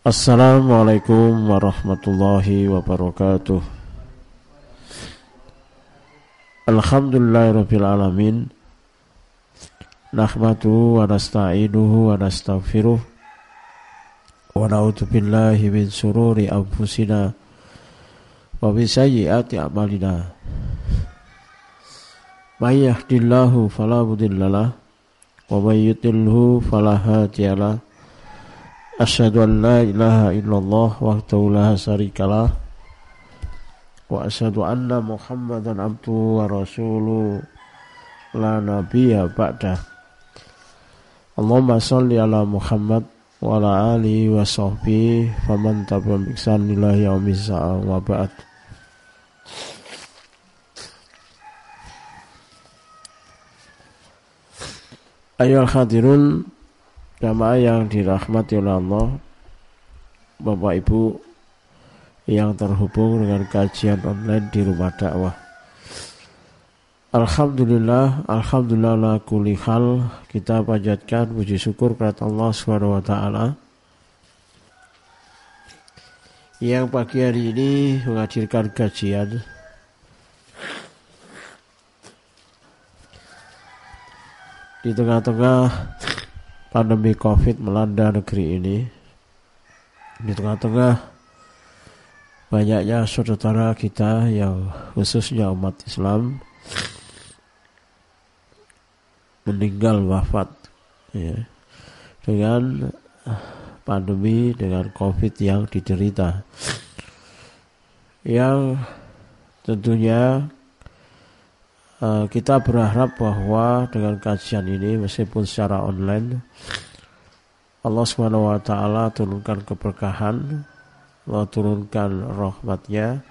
Assalamualaikum warahmatullahi wabarakatuh. Alhamdulillahirabbil alamin. Nahmatu wa nasta'inuhu wa nastaghfiruh. Wa na'udzu billahi min sururi anfusina wa min sayyiati a'malina. May yahdihillahu fala mudhillalah wa may yudlilhu fala Asyhadu an la ilaha illallah wahdahu la syarikalah wa asyhadu anna Muhammadan abduhu wa nabiyya ba'da. Allahumma salli ala Muhammad wa alihi wa sahbihi faman tabi'ahum bi ihsan ila Jamaah yang dirahmati oleh Allah Bapak Ibu yang terhubung dengan kajian online di rumah dakwah. Alhamdulillah, Alhamdulillah la hal kita panjatkan puji syukur kepada Allah Subhanahu wa taala. Yang pagi hari ini menghadirkan kajian. Di tengah-tengah pandemi covid melanda negeri ini di tengah-tengah banyaknya saudara kita yang khususnya umat Islam meninggal wafat ya, dengan pandemi dengan covid yang diderita. Yang tentunya kita berharap bahwa dengan kajian ini meskipun secara online Allah Subhanahu wa taala turunkan keberkahan, Allah turunkan rahmatnya,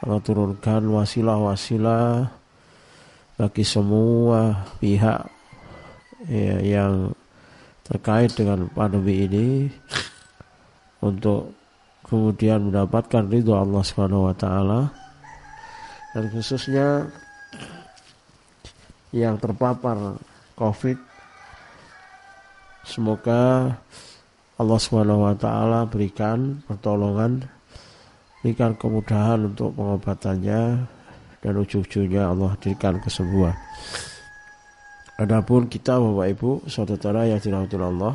Allah turunkan wasilah-wasilah bagi semua pihak ya, yang terkait dengan pandemi ini untuk kemudian mendapatkan ridho Allah Subhanahu wa taala. Dan khususnya yang terpapar COVID. Semoga Allah Subhanahu wa taala berikan pertolongan, berikan kemudahan untuk pengobatannya dan ujung-ujungnya Allah berikan kesembuhan. Adapun kita Bapak Ibu, saudara yang dirahmati Allah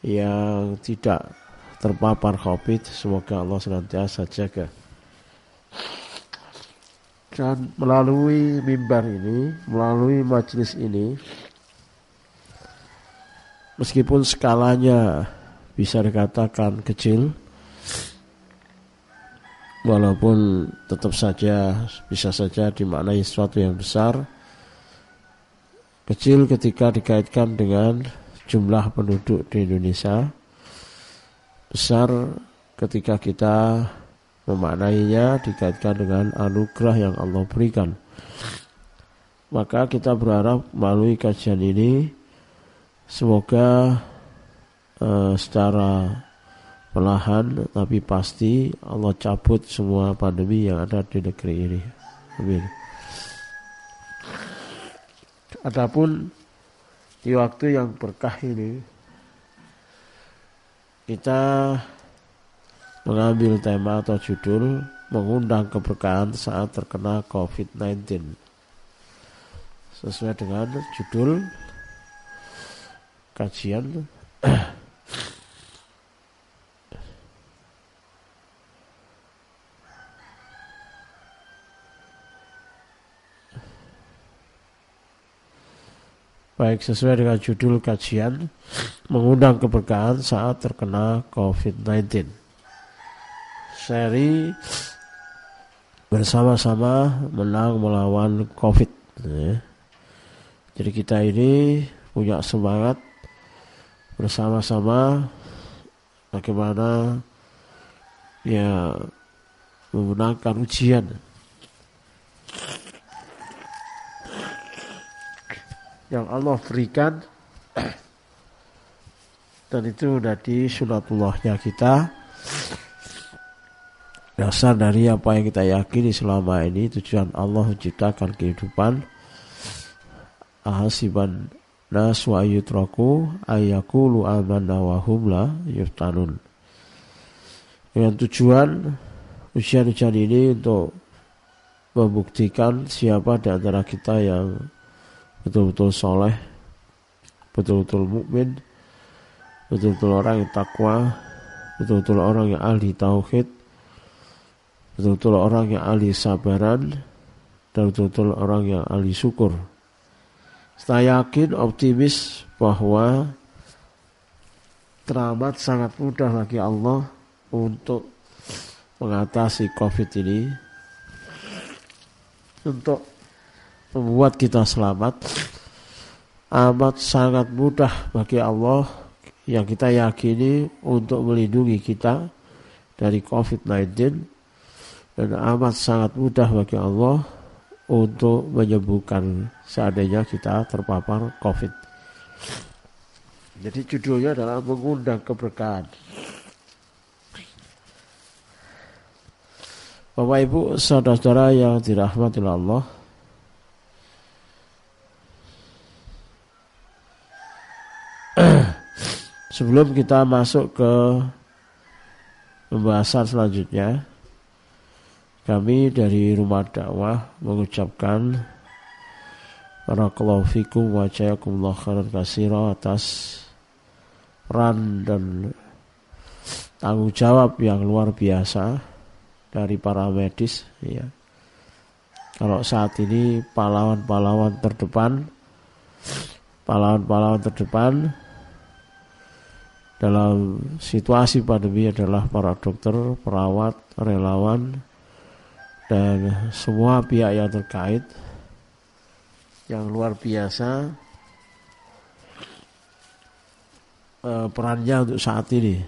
yang tidak terpapar COVID, semoga Allah senantiasa jaga dan melalui mimbar ini, melalui majelis ini, meskipun skalanya bisa dikatakan kecil, walaupun tetap saja bisa saja dimaknai sesuatu yang besar, kecil ketika dikaitkan dengan jumlah penduduk di Indonesia, besar ketika kita memaknainya dikaitkan dengan anugerah yang Allah berikan. Maka kita berharap melalui kajian ini semoga uh, secara perlahan tapi pasti Allah cabut semua pandemi yang ada di negeri ini. Amin. Adapun di waktu yang berkah ini kita mengambil tema atau judul mengundang keberkahan saat terkena COVID-19. Sesuai dengan judul kajian Baik sesuai dengan judul kajian mengundang keberkahan saat terkena COVID-19 seri bersama-sama menang melawan COVID. Ya. Jadi kita ini punya semangat bersama-sama bagaimana ya memenangkan ujian yang Allah berikan dan itu dari sunatullahnya kita dasar dari apa yang kita yakini selama ini tujuan Allah menciptakan kehidupan ahasiban nas wa yutraku ayakulu amanna wa hum la yuftanun. Dengan tujuan ujian-ujian ini untuk membuktikan siapa di antara kita yang betul-betul soleh, betul-betul mukmin, betul-betul orang yang takwa, betul-betul orang yang ahli tauhid, betul-betul orang yang ahli sabaran, dan betul-betul orang yang ahli syukur. Saya yakin optimis bahwa teramat sangat mudah bagi Allah untuk mengatasi COVID ini, untuk membuat kita selamat. Amat sangat mudah bagi Allah yang kita yakini untuk melindungi kita dari COVID-19 dan amat sangat mudah bagi Allah untuk menyembuhkan seandainya kita terpapar COVID. Jadi judulnya adalah mengundang keberkahan. Bapak Ibu, saudara-saudara yang dirahmati Allah, sebelum kita masuk ke pembahasan selanjutnya, kami dari rumah dakwah mengucapkan Barakallahu fikum wa jayakumullah khairan kasira atas peran dan tanggung jawab yang luar biasa dari para medis ya. Kalau saat ini pahlawan-pahlawan terdepan pahlawan-pahlawan terdepan dalam situasi pandemi adalah para dokter, perawat, relawan, dan semua pihak yang terkait yang luar biasa eh, perannya untuk saat ini.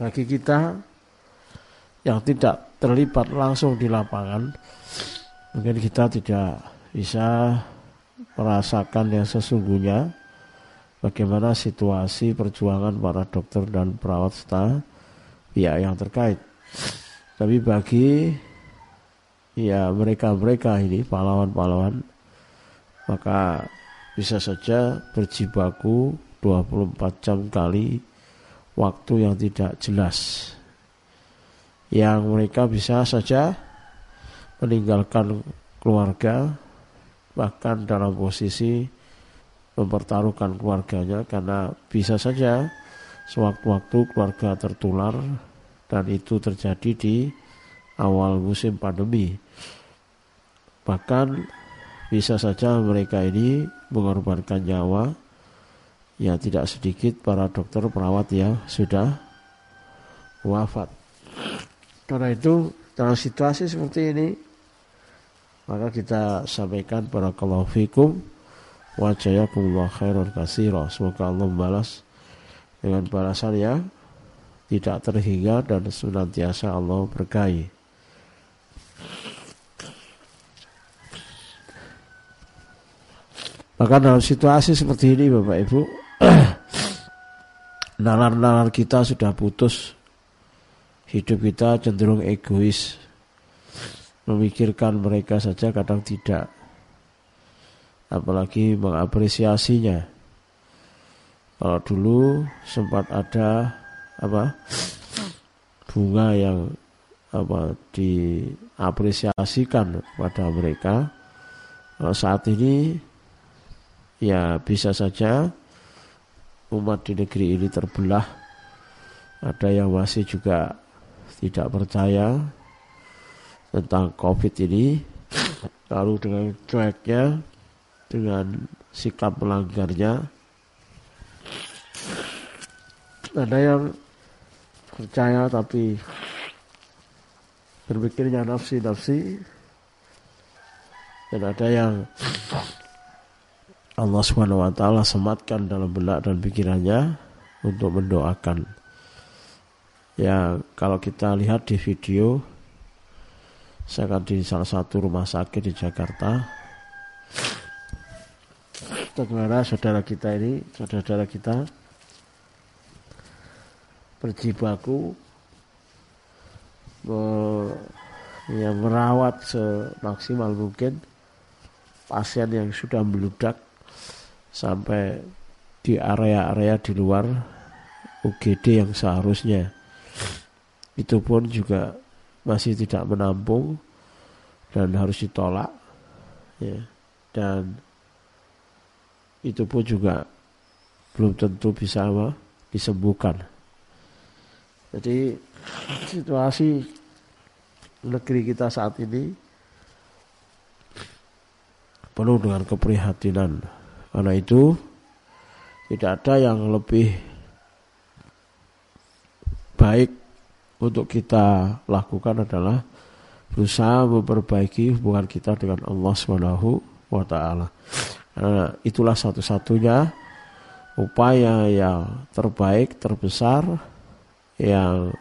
Bagi kita yang tidak terlibat langsung di lapangan, mungkin kita tidak bisa merasakan yang sesungguhnya bagaimana situasi perjuangan para dokter dan perawat serta pihak yang terkait. Tapi bagi ya mereka-mereka ini pahlawan-pahlawan maka bisa saja berjibaku 24 jam kali waktu yang tidak jelas yang mereka bisa saja meninggalkan keluarga bahkan dalam posisi mempertaruhkan keluarganya karena bisa saja sewaktu-waktu keluarga tertular dan itu terjadi di awal musim pandemi. Bahkan bisa saja mereka ini mengorbankan nyawa ya tidak sedikit para dokter perawat yang sudah wafat. Karena itu dalam situasi seperti ini maka kita sampaikan para fikum wa jazakumullah katsira. Semoga Allah membalas dengan balasan yang tidak terhingga dan senantiasa Allah berkahi. Bahkan dalam situasi seperti ini Bapak Ibu Nalar-nalar kita sudah putus Hidup kita cenderung egois Memikirkan mereka saja kadang tidak apalagi mengapresiasinya. Kalau dulu sempat ada apa bunga yang apa diapresiasikan pada mereka, kalau saat ini ya bisa saja umat di negeri ini terbelah. Ada yang masih juga tidak percaya tentang COVID ini, lalu dengan cueknya dengan sikap melanggarnya. Ada yang percaya tapi berpikirnya nafsi-nafsi. Dan ada yang Allah Subhanahu sematkan dalam benak dan pikirannya untuk mendoakan. Ya, kalau kita lihat di video saya akan di salah satu rumah sakit di Jakarta bagaimana saudara kita ini, saudara-saudara kita berjibaku yang merawat semaksimal mungkin pasien yang sudah meludak sampai di area-area di luar UGD yang seharusnya. Itu pun juga masih tidak menampung dan harus ditolak ya. Dan itu pun juga belum tentu bisa apa, disembuhkan. Jadi situasi negeri kita saat ini penuh dengan keprihatinan. Karena itu tidak ada yang lebih baik untuk kita lakukan adalah berusaha memperbaiki hubungan kita dengan Allah Subhanahu wa taala. Karena itulah satu-satunya upaya yang terbaik, terbesar, yang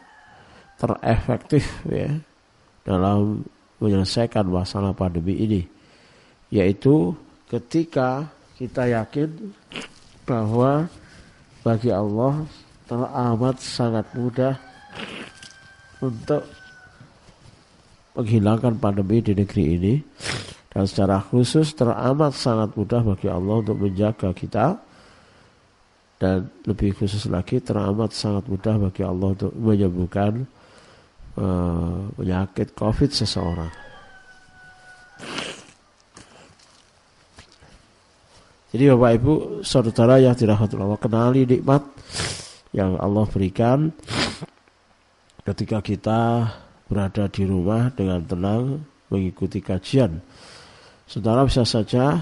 terefektif ya dalam menyelesaikan masalah pandemi ini, yaitu ketika kita yakin bahwa bagi Allah teramat sangat mudah untuk menghilangkan pandemi di negeri ini dan secara khusus teramat sangat mudah bagi Allah untuk menjaga kita dan lebih khusus lagi teramat sangat mudah bagi Allah untuk menyembuhkan uh, penyakit COVID seseorang. Jadi Bapak Ibu, saudara yang dirahmati Allah, kenali nikmat yang Allah berikan ketika kita berada di rumah dengan tenang mengikuti kajian. Saudara bisa saja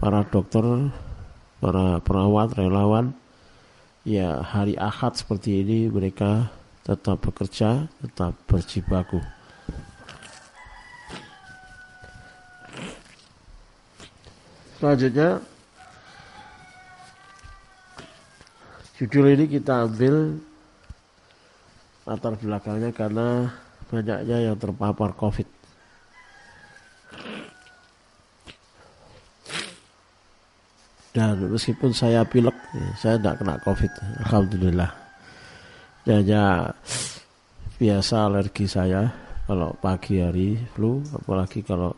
para dokter, para perawat, relawan, ya hari Ahad seperti ini mereka tetap bekerja, tetap berjibaku. Selanjutnya judul ini kita ambil latar belakangnya karena banyaknya yang terpapar COVID. Dan meskipun saya pilek, saya tidak kena COVID, alhamdulillah. Hanya biasa alergi saya kalau pagi hari flu, apalagi kalau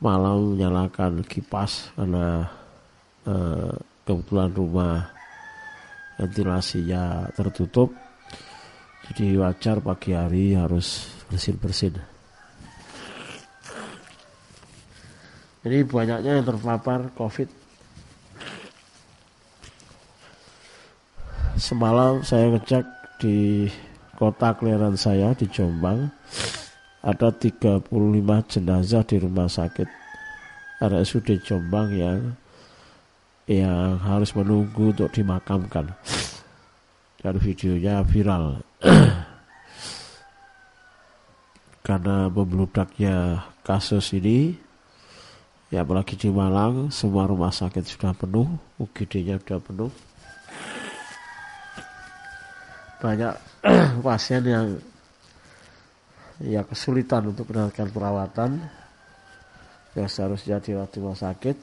malam menyalakan kipas karena eh, kebetulan rumah ventilasinya tertutup jadi wajar pagi hari harus bersin-bersin. Jadi banyaknya yang terpapar COVID. Semalam saya ngecek di kota kelahiran saya di Jombang ada 35 jenazah di rumah sakit RSUD Jombang yang yang harus menunggu untuk dimakamkan. Dan videonya viral. Karena membeludaknya kasus ini ya apalagi di Malang semua rumah sakit sudah penuh UGD-nya sudah penuh banyak pasien yang ya kesulitan untuk mendapatkan perawatan yang seharusnya di rumah sakit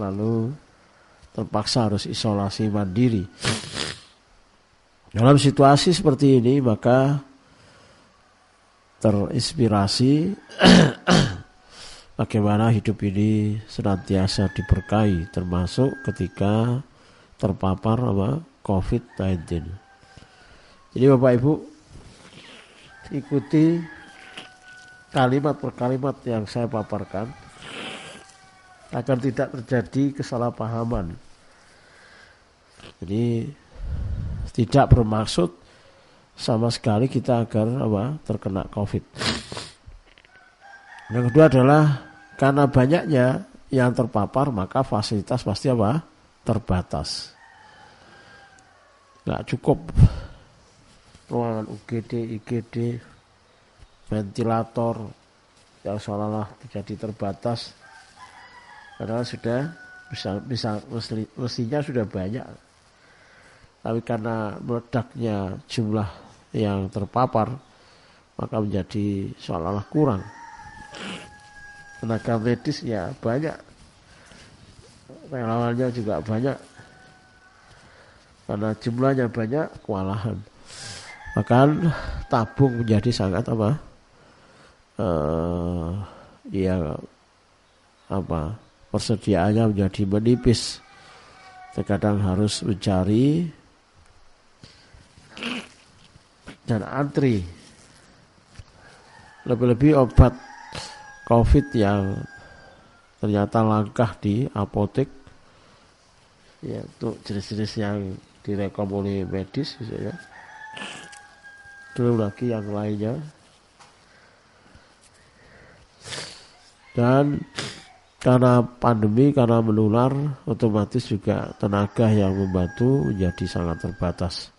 lalu terpaksa harus isolasi mandiri dalam situasi seperti ini maka terinspirasi bagaimana hidup ini senantiasa diberkahi termasuk ketika terpapar apa COVID-19. Jadi Bapak Ibu ikuti kalimat per kalimat yang saya paparkan agar tidak terjadi kesalahpahaman. Jadi tidak bermaksud sama sekali kita agar apa terkena COVID. Yang kedua adalah karena banyaknya yang terpapar maka fasilitas pasti apa terbatas. Nggak cukup ruangan UGD, IGD, ventilator yang seolah-olah menjadi terbatas. Padahal sudah bisa bisa mestinya sudah banyak. Tapi karena meledaknya jumlah yang terpapar maka menjadi seolah-olah kurang. Tenaga medis ya banyak. Relawannya juga banyak. Karena jumlahnya banyak kewalahan maka tabung menjadi sangat apa? Uh, ya apa? Persediaannya menjadi menipis. Terkadang harus mencari dan antri. Lebih-lebih obat covid yang ternyata langkah di apotek ya untuk jenis-jenis yang direkom oleh medis misalnya belum lagi yang lainnya dan karena pandemi karena menular otomatis juga tenaga yang membantu menjadi sangat terbatas.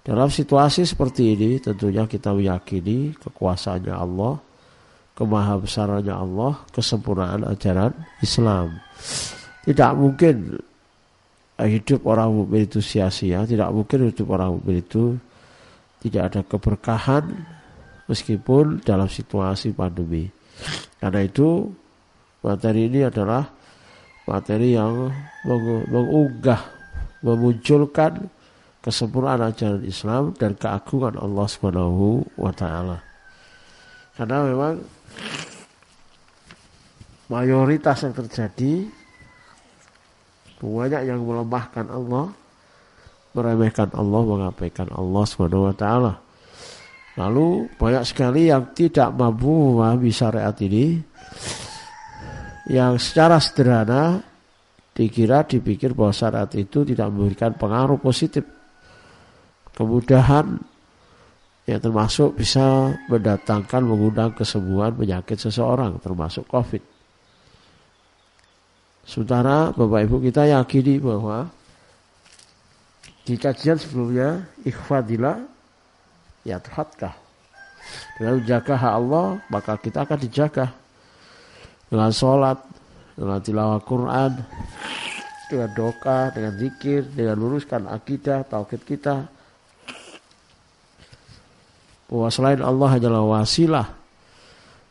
Dalam situasi seperti ini tentunya kita meyakini kekuasaannya Allah kemahabesarannya Allah kesempurnaan ajaran Islam. Tidak mungkin hidup orang mukmin itu sia-sia tidak mungkin hidup orang mukmin itu tidak ada keberkahan meskipun dalam situasi pandemi karena itu materi ini adalah materi yang mengunggah, memunculkan kesempurnaan ajaran Islam dan keagungan Allah Subhanahu wa taala. Karena memang mayoritas yang terjadi banyak yang melemahkan Allah, meremehkan Allah, mengabaikan Allah Subhanahu wa taala. Lalu banyak sekali yang tidak mampu memahami syariat ini yang secara sederhana dikira dipikir bahwa syarat itu tidak memberikan pengaruh positif kemudahan yang termasuk bisa mendatangkan mengundang kesembuhan penyakit seseorang termasuk covid sementara bapak ibu kita yakini bahwa di kajian sebelumnya ikhfadilah ya tuhatkah dengan menjaga hak Allah maka kita akan dijaga dengan sholat, dengan tilawah Quran, dengan doa, dengan zikir, dengan luruskan akidah, tauhid kita. Bahwa selain Allah hanyalah wasilah.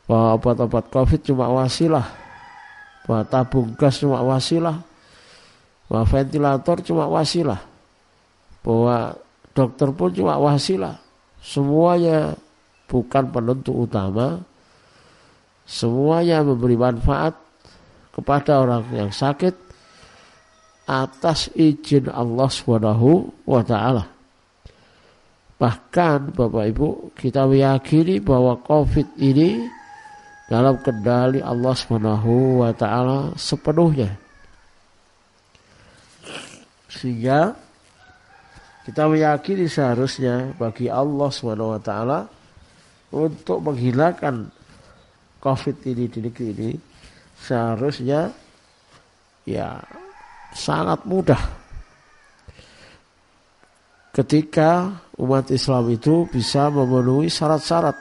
Bahwa obat-obat covid cuma wasilah. Bahwa tabung gas cuma wasilah. Bahwa ventilator cuma wasilah. Bahwa dokter pun cuma wasilah. Semuanya bukan penentu utama semuanya memberi manfaat kepada orang yang sakit atas izin Allah Subhanahu wa taala. Bahkan Bapak Ibu kita meyakini bahwa Covid ini dalam kendali Allah Subhanahu wa taala sepenuhnya. Sehingga kita meyakini seharusnya bagi Allah taala untuk menghilangkan COVID ini di negeri ini seharusnya ya sangat mudah ketika umat Islam itu bisa memenuhi syarat-syarat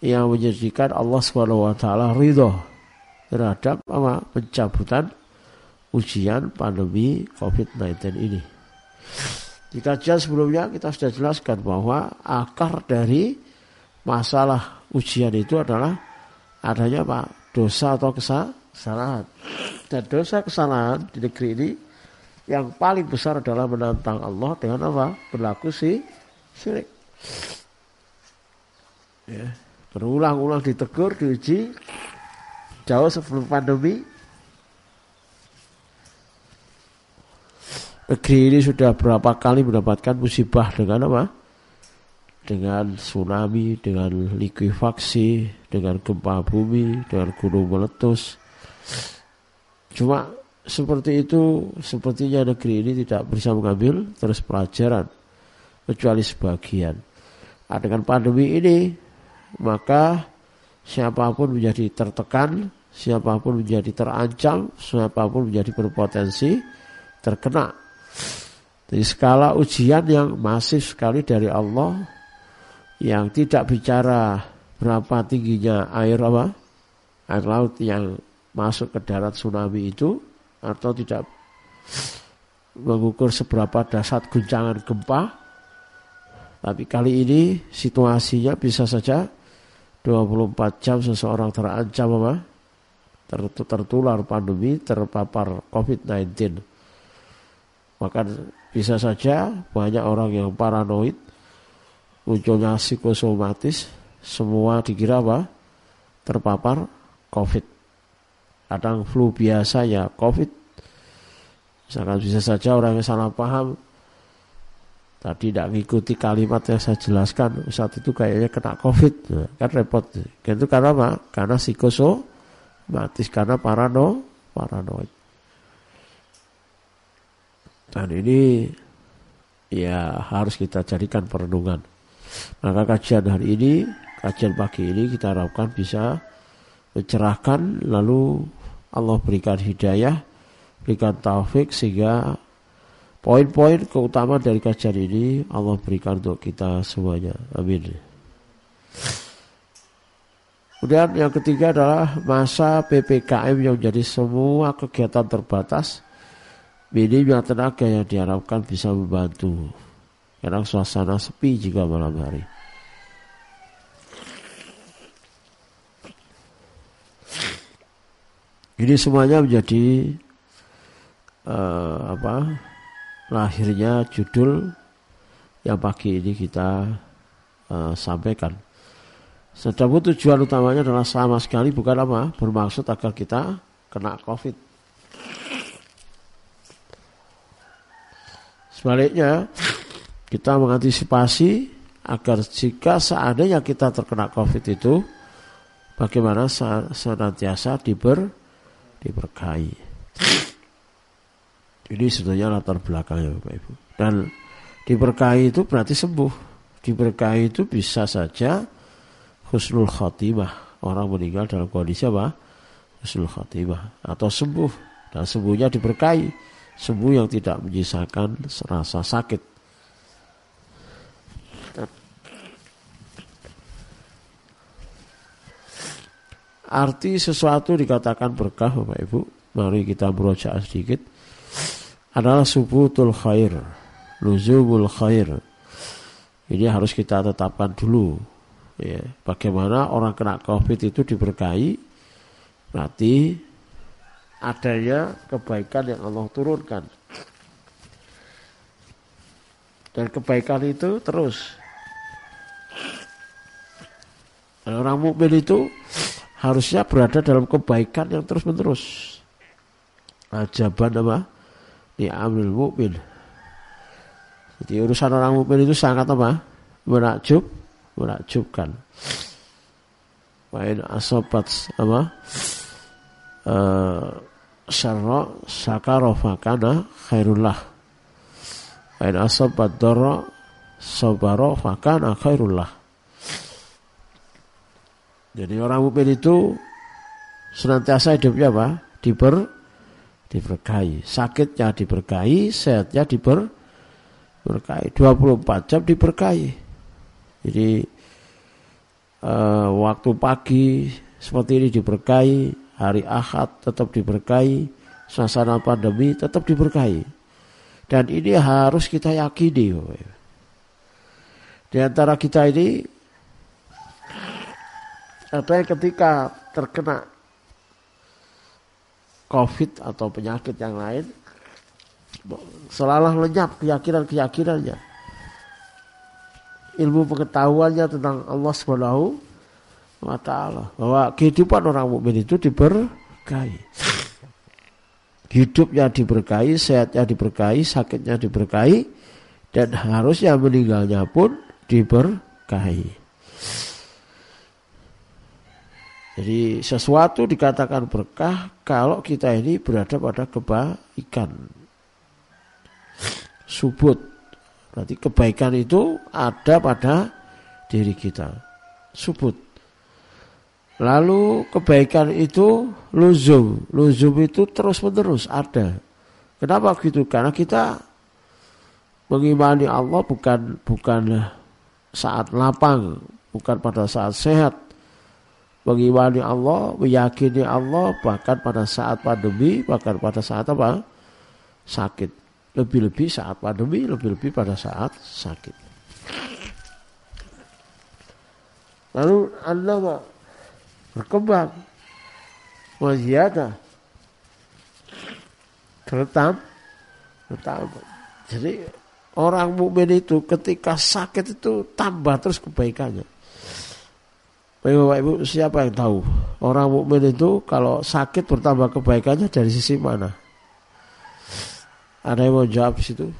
yang menjadikan Allah taala ridho terhadap apa pencabutan ujian pandemi COVID-19 ini. Di kajian sebelumnya kita sudah jelaskan bahwa akar dari masalah ujian itu adalah adanya apa dosa atau kesalahan. Dan dosa kesalahan di negeri ini yang paling besar adalah menantang Allah dengan apa? Berlaku si syirik. Ya berulang-ulang ditegur diuji jauh sebelum pandemi negeri ini sudah berapa kali mendapatkan musibah dengan apa dengan tsunami, dengan likuifaksi, dengan gempa bumi, dengan gunung meletus. Cuma seperti itu, sepertinya negeri ini tidak bisa mengambil terus pelajaran, kecuali sebagian. Nah, dengan pandemi ini, maka siapa pun menjadi tertekan, siapa pun menjadi terancam, siapa pun menjadi berpotensi terkena. Jadi skala ujian yang masif sekali dari Allah yang tidak bicara berapa tingginya air apa air laut yang masuk ke darat tsunami itu atau tidak mengukur seberapa dasar guncangan gempa tapi kali ini situasinya bisa saja 24 jam seseorang terancam apa tertular pandemi terpapar COVID-19 maka bisa saja banyak orang yang paranoid munculnya psikosomatis semua dikira apa? Terpapar COVID. Kadang flu biasa ya COVID. Misalkan bisa saja orang yang salah paham. Tadi tidak mengikuti kalimat yang saya jelaskan saat itu kayaknya kena covid. Kan repot. Itu karena apa? Karena psikosomatis karena parano paranoid dan ini ya harus kita jadikan perenungan maka kajian hari ini kajian pagi ini kita harapkan bisa mencerahkan lalu Allah berikan hidayah berikan taufik sehingga Poin-poin keutamaan dari kajian ini Allah berikan untuk kita semuanya. Amin. Kemudian yang ketiga adalah masa PPKM yang jadi semua kegiatan terbatas. Minimnya tenaga yang diharapkan bisa membantu. Karena suasana sepi juga malam hari. Ini semuanya menjadi uh, apa lahirnya judul yang pagi ini kita uh, sampaikan. Sedang tujuan utamanya adalah sama sekali bukan apa bermaksud agar kita kena COVID. Sebaliknya kita mengantisipasi agar jika seandainya kita terkena COVID itu bagaimana senantiasa diber diberkahi. Ini sebetulnya latar belakangnya Bapak Ibu. Dan diberkahi itu berarti sembuh. Diberkahi itu bisa saja husnul khatimah. Orang meninggal dalam kondisi apa? Husnul khatimah. Atau sembuh. Dan sembuhnya diberkahi. Sembuh yang tidak menyisakan rasa sakit. Arti sesuatu dikatakan berkah Bapak Ibu. Mari kita berusaha sedikit adalah subutul khair, luzumul khair. Ini harus kita tetapkan dulu. Ya, bagaimana orang kena COVID itu diberkahi, berarti adanya kebaikan yang Allah turunkan. Dan kebaikan itu terus. Dan orang mukmin itu harusnya berada dalam kebaikan yang terus menerus. Ajaban apa? ni'amil mukmin. Jadi urusan orang mukmin itu sangat apa? Menakjub, menakjubkan. Wain asobat apa? Uh, syarra sakara fakana khairullah. Wain asobat doro sabara fakana khairullah. Jadi orang mukmin itu senantiasa hidupnya apa? Diber diberkahi. Sakitnya diberkahi, sehatnya diber berkahi. 24 jam diberkahi. Jadi uh, waktu pagi seperti ini diberkahi, hari Ahad tetap diberkahi, suasana pandemi tetap diberkahi. Dan ini harus kita yakini. Di antara kita ini ada yang ketika terkena COVID atau penyakit yang lain selalah lenyap keyakinan-keyakinannya ilmu pengetahuannya tentang Allah Subhanahu wa taala bahwa kehidupan orang mukmin itu diberkahi hidupnya diberkahi sehatnya diberkahi sakitnya diberkahi dan harusnya meninggalnya pun diberkahi Jadi sesuatu dikatakan berkah kalau kita ini berada pada kebaikan. Subut. Berarti kebaikan itu ada pada diri kita. Subut. Lalu kebaikan itu luzum. Luzum itu terus menerus ada. Kenapa gitu? Karena kita mengimani Allah bukan bukan saat lapang, bukan pada saat sehat, mengimani Allah, meyakini Allah bahkan pada saat pandemi, bahkan pada saat apa? sakit. Lebih-lebih saat pandemi, lebih-lebih pada saat sakit. Lalu apa? Berkembang waziyadah tertam tertam jadi orang mukmin itu ketika sakit itu tambah terus kebaikannya Bapak Ibu, siapa yang tahu? Orang mukmin itu kalau sakit bertambah kebaikannya dari sisi mana? Ada yang mau jawab situ?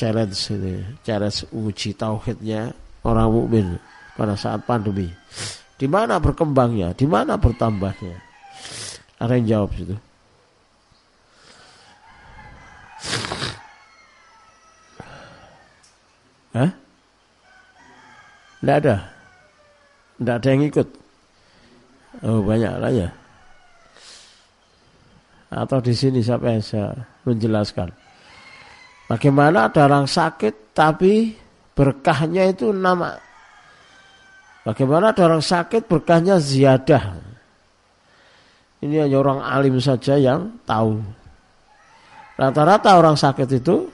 Challenge ini, challenge uji tauhidnya orang mukmin pada saat pandemi. Di mana berkembangnya? Di mana bertambahnya? Ada yang jawab situ? Hah? Tidak ada. Tidak ada yang ikut. Oh banyak lah ya. Atau di sini yang saya menjelaskan? Bagaimana ada orang sakit tapi berkahnya itu nama. Bagaimana ada orang sakit berkahnya ziyadah. Ini hanya orang alim saja yang tahu. Rata-rata orang sakit itu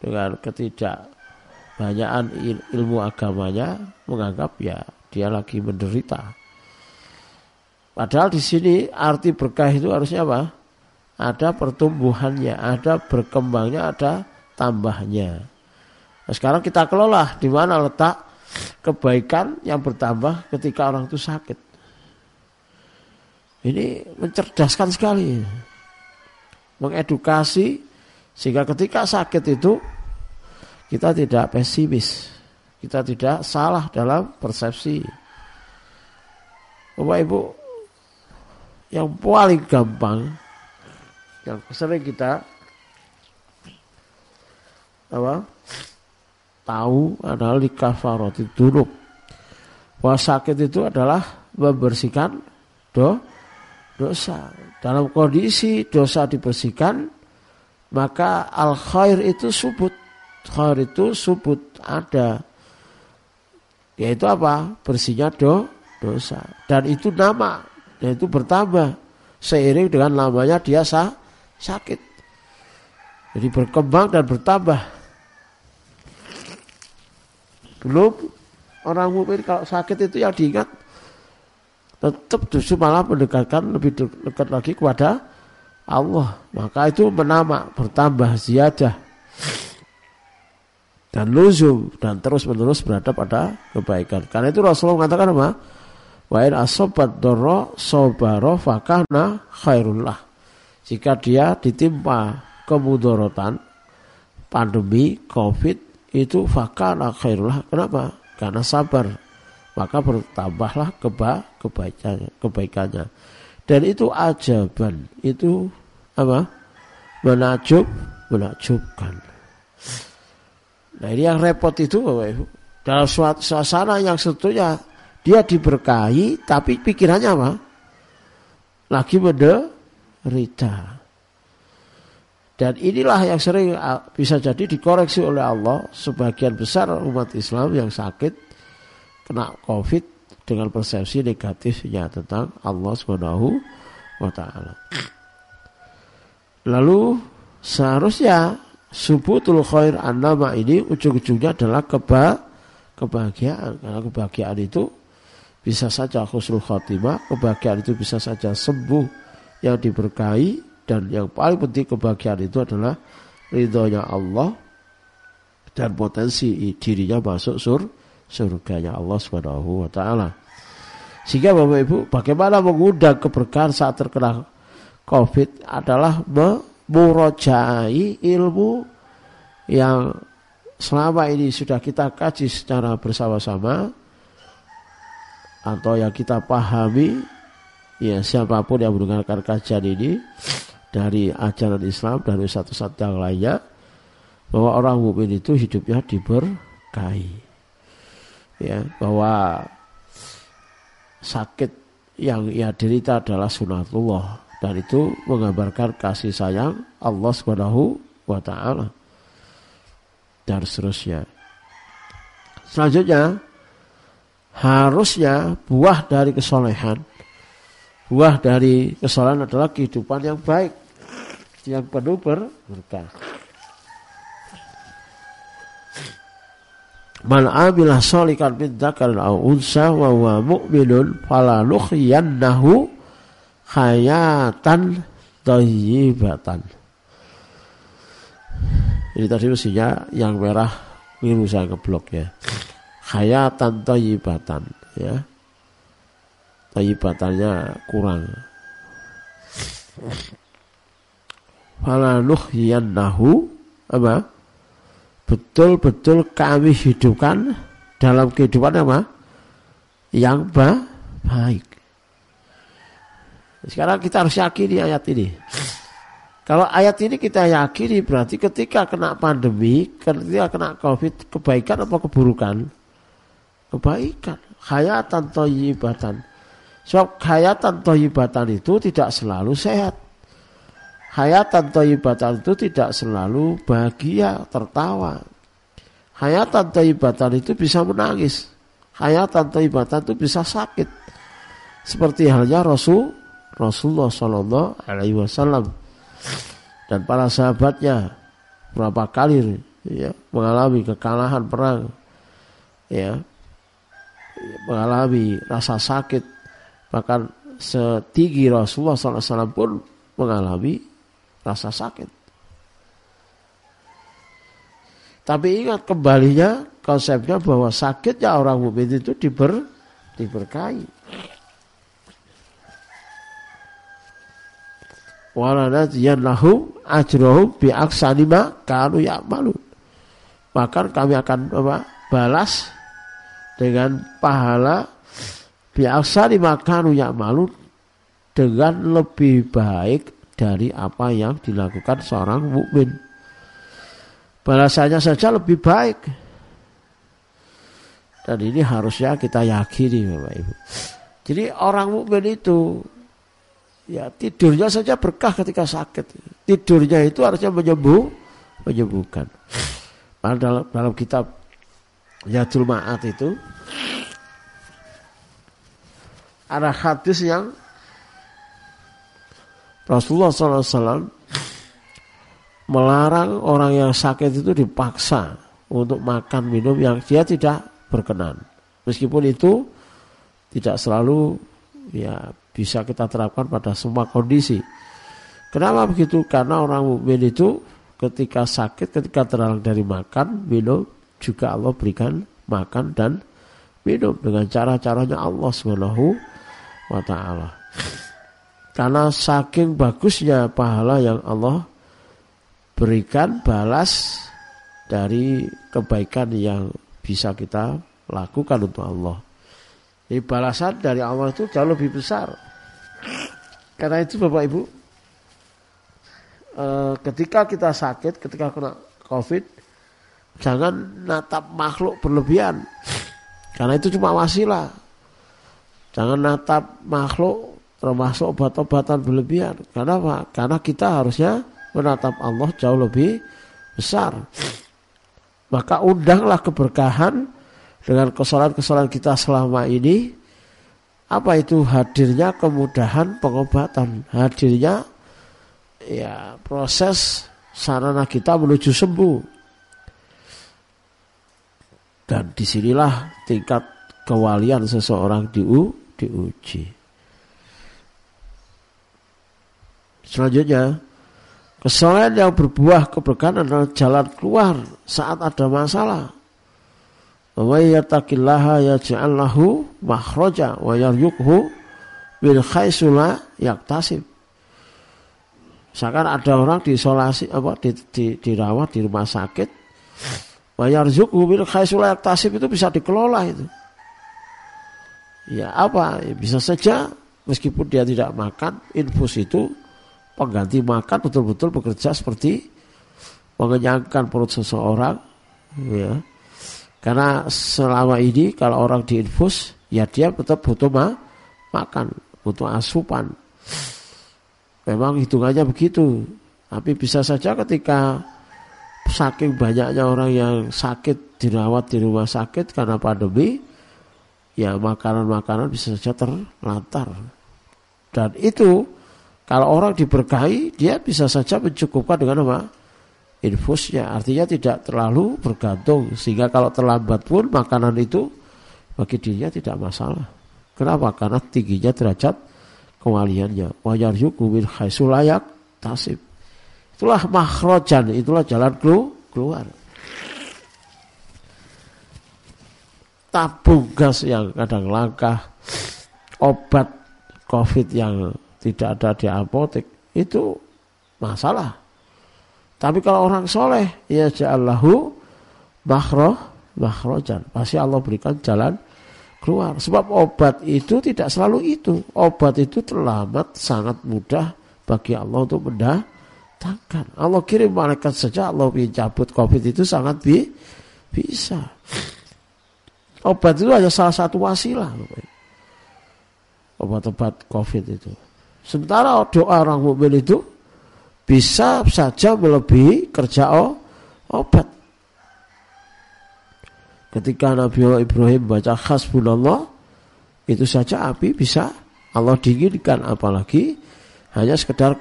dengan ketidak banyakan ilmu agamanya menganggap ya dia lagi menderita. Padahal di sini arti berkah itu harusnya apa? Ada pertumbuhannya, ada berkembangnya, ada tambahnya. Nah, sekarang kita kelola di mana letak kebaikan yang bertambah ketika orang itu sakit. Ini mencerdaskan sekali. Mengedukasi sehingga ketika sakit itu kita tidak pesimis. Kita tidak salah dalam persepsi. Bapak Ibu, yang paling gampang, yang sering kita apa tahu adalah likafaroti dunub. Bahwa sakit itu adalah membersihkan do, dosa. Dalam kondisi dosa dibersihkan, maka al khair itu subut. Khair itu subut ada. Yaitu apa? Bersihnya do dosa. Dan itu nama dan itu bertambah. Seiring dengan lamanya dia sah, sakit. Jadi berkembang dan bertambah belum orang mukmin kalau sakit itu yang diingat tetap justru malah mendekatkan lebih dekat lagi kepada Allah maka itu menama bertambah ziyadah dan luzum dan terus menerus berada pada kebaikan. Karena itu Rasulullah mengatakan apa? Wa in asobat doro sobaro fakana khairullah. Jika dia ditimpa kemudorotan pandemi COVID itu fakana khairullah. Kenapa? Karena sabar. Maka bertambahlah keba kebaikannya, kebaikannya. Dan itu ajaban, itu apa? Menakjub, menakjubkan. Nah ini yang repot itu Bapak Ibu. Dalam suasana yang sebetulnya dia diberkahi tapi pikirannya apa? Lagi menderita. Dan inilah yang sering bisa jadi dikoreksi oleh Allah sebagian besar umat Islam yang sakit kena COVID dengan persepsi negatifnya tentang Allah Subhanahu wa taala. Lalu seharusnya subutul khair an-nama ini ujung-ujungnya adalah keba kebahagiaan karena kebahagiaan itu bisa saja khusnul khatimah kebahagiaan itu bisa saja sembuh yang diberkahi dan yang paling penting kebahagiaan itu adalah ridhonya Allah dan potensi dirinya masuk sur surganya Allah Subhanahu wa taala. Sehingga Bapak Ibu, bagaimana mengundang keberkahan saat terkena Covid adalah murojai ilmu yang selama ini sudah kita kaji secara bersama-sama atau yang kita pahami ya siapa pun yang mendengarkan kajian ini dari ajaran Islam dari satu-satu yang lainnya bahwa orang mukmin itu hidupnya diberkahi ya bahwa sakit yang ia derita adalah sunatullah dan itu menggambarkan kasih sayang Allah Subhanahu wa taala. Dan seterusnya. Selanjutnya harusnya buah dari kesolehan buah dari kesolehan adalah kehidupan yang baik yang penuh berkah. Man amila solikan min dzakarin aw unsa wa huwa mu'minun nuhyiyannahu hayatan thayyibatan. Ini tadi mestinya yang merah Keliru saya keblok ya. Hayatan tayyibatan ya. Tayyibatannya kurang. Fala nahu apa? Betul-betul kami hidupkan dalam kehidupan apa? Yang ba baik. Sekarang kita harus yakini ayat ini. Kalau ayat ini kita yakini berarti ketika kena pandemi, ketika kena covid, kebaikan apa keburukan? Kebaikan. Hayatan toyibatan. Sebab hayatan toyibatan itu tidak selalu sehat. Hayatan toyibatan itu tidak selalu bahagia, tertawa. Hayatan toyibatan itu bisa menangis. Hayatan toyibatan itu bisa sakit. Seperti halnya Rasul Rasulullah Shallallahu Alaihi Wasallam dan para sahabatnya berapa kali ya mengalami kekalahan perang ya mengalami rasa sakit bahkan setinggi Rasulullah SAW pun mengalami rasa sakit tapi ingat kembalinya konsepnya bahwa sakitnya orang mukmin itu diber diberkahi ajrohum bi aksani ma kanu ya'malun. Maka kami akan apa? balas dengan pahala bi aksani ma kanu ya'malun dengan lebih baik dari apa yang dilakukan seorang mukmin. Balasannya saja lebih baik. Dan ini harusnya kita yakini Bapak Ibu. Jadi orang mukmin itu Ya tidurnya saja berkah ketika sakit. Tidurnya itu harusnya menyembuh, menyembuhkan. Padahal dalam, dalam kitab Yadul Ma'at itu ada hadis yang Rasulullah SAW melarang orang yang sakit itu dipaksa untuk makan minum yang dia tidak berkenan. Meskipun itu tidak selalu ya bisa kita terapkan pada semua kondisi. Kenapa begitu? Karena orang mukmin itu ketika sakit, ketika terhalang dari makan, minum, juga Allah berikan makan dan minum dengan cara-caranya Allah Subhanahu wa. Karena saking bagusnya pahala yang Allah berikan balas dari kebaikan yang bisa kita lakukan untuk Allah. Jadi balasan dari Allah itu jauh lebih besar. Karena itu Bapak Ibu, eh, ketika kita sakit, ketika kena COVID, jangan natap makhluk berlebihan. Karena itu cuma wasilah. Jangan natap makhluk termasuk obat-obatan berlebihan. Karena apa? Karena kita harusnya menatap Allah jauh lebih besar. Maka undanglah keberkahan dengan kesalahan-kesalahan kita selama ini apa itu hadirnya kemudahan pengobatan hadirnya ya proses sarana kita menuju sembuh dan di sinilah tingkat kewalian seseorang diu, diuji selanjutnya kesalahan yang berbuah keberkahan adalah jalan keluar saat ada masalah wa yattaqillaha yaj'al lahu makhraja wa yarzuqhu bil khaisula yaktasib. Misalkan ada orang diisolasi apa di, di, dirawat di rumah sakit, wa yarzuqhu bil khaisula yaktasib itu bisa dikelola itu. Ya apa? Ya, bisa saja meskipun dia tidak makan, infus itu pengganti makan betul-betul bekerja seperti mengenyangkan perut seseorang, ya karena selama ini kalau orang diinfus, ya dia tetap butuh ma makan, butuh asupan. Memang hitungannya begitu. Tapi bisa saja ketika saking banyaknya orang yang sakit dirawat di rumah sakit karena pandemi, ya makanan-makanan bisa saja terlantar. Dan itu kalau orang diberkahi, dia bisa saja mencukupkan dengan apa? infusnya. Artinya tidak terlalu bergantung. Sehingga kalau terlambat pun makanan itu bagi dirinya tidak masalah. Kenapa? Karena tingginya derajat kewaliannya wajar yuku min layak tasib itulah makrojan itulah jalan keluar. Tabung gas yang kadang langka, obat COVID yang tidak ada di apotek, itu masalah. Tapi kalau orang soleh, ya ja'allahu makroh, makrojan. Pasti Allah berikan jalan keluar. Sebab obat itu tidak selalu itu. Obat itu terlambat sangat mudah bagi Allah untuk mendatangkan. Allah kirim malaikat saja Allah ingin cabut covid itu sangat bi bisa. Obat itu hanya salah satu wasilah. Obat-obat covid itu. Sementara doa orang mukmin itu bisa saja melebihi kerja obat. Ketika Nabi Ibrahim baca khasbunallah itu saja api bisa Allah dinginkan apalagi hanya sekedar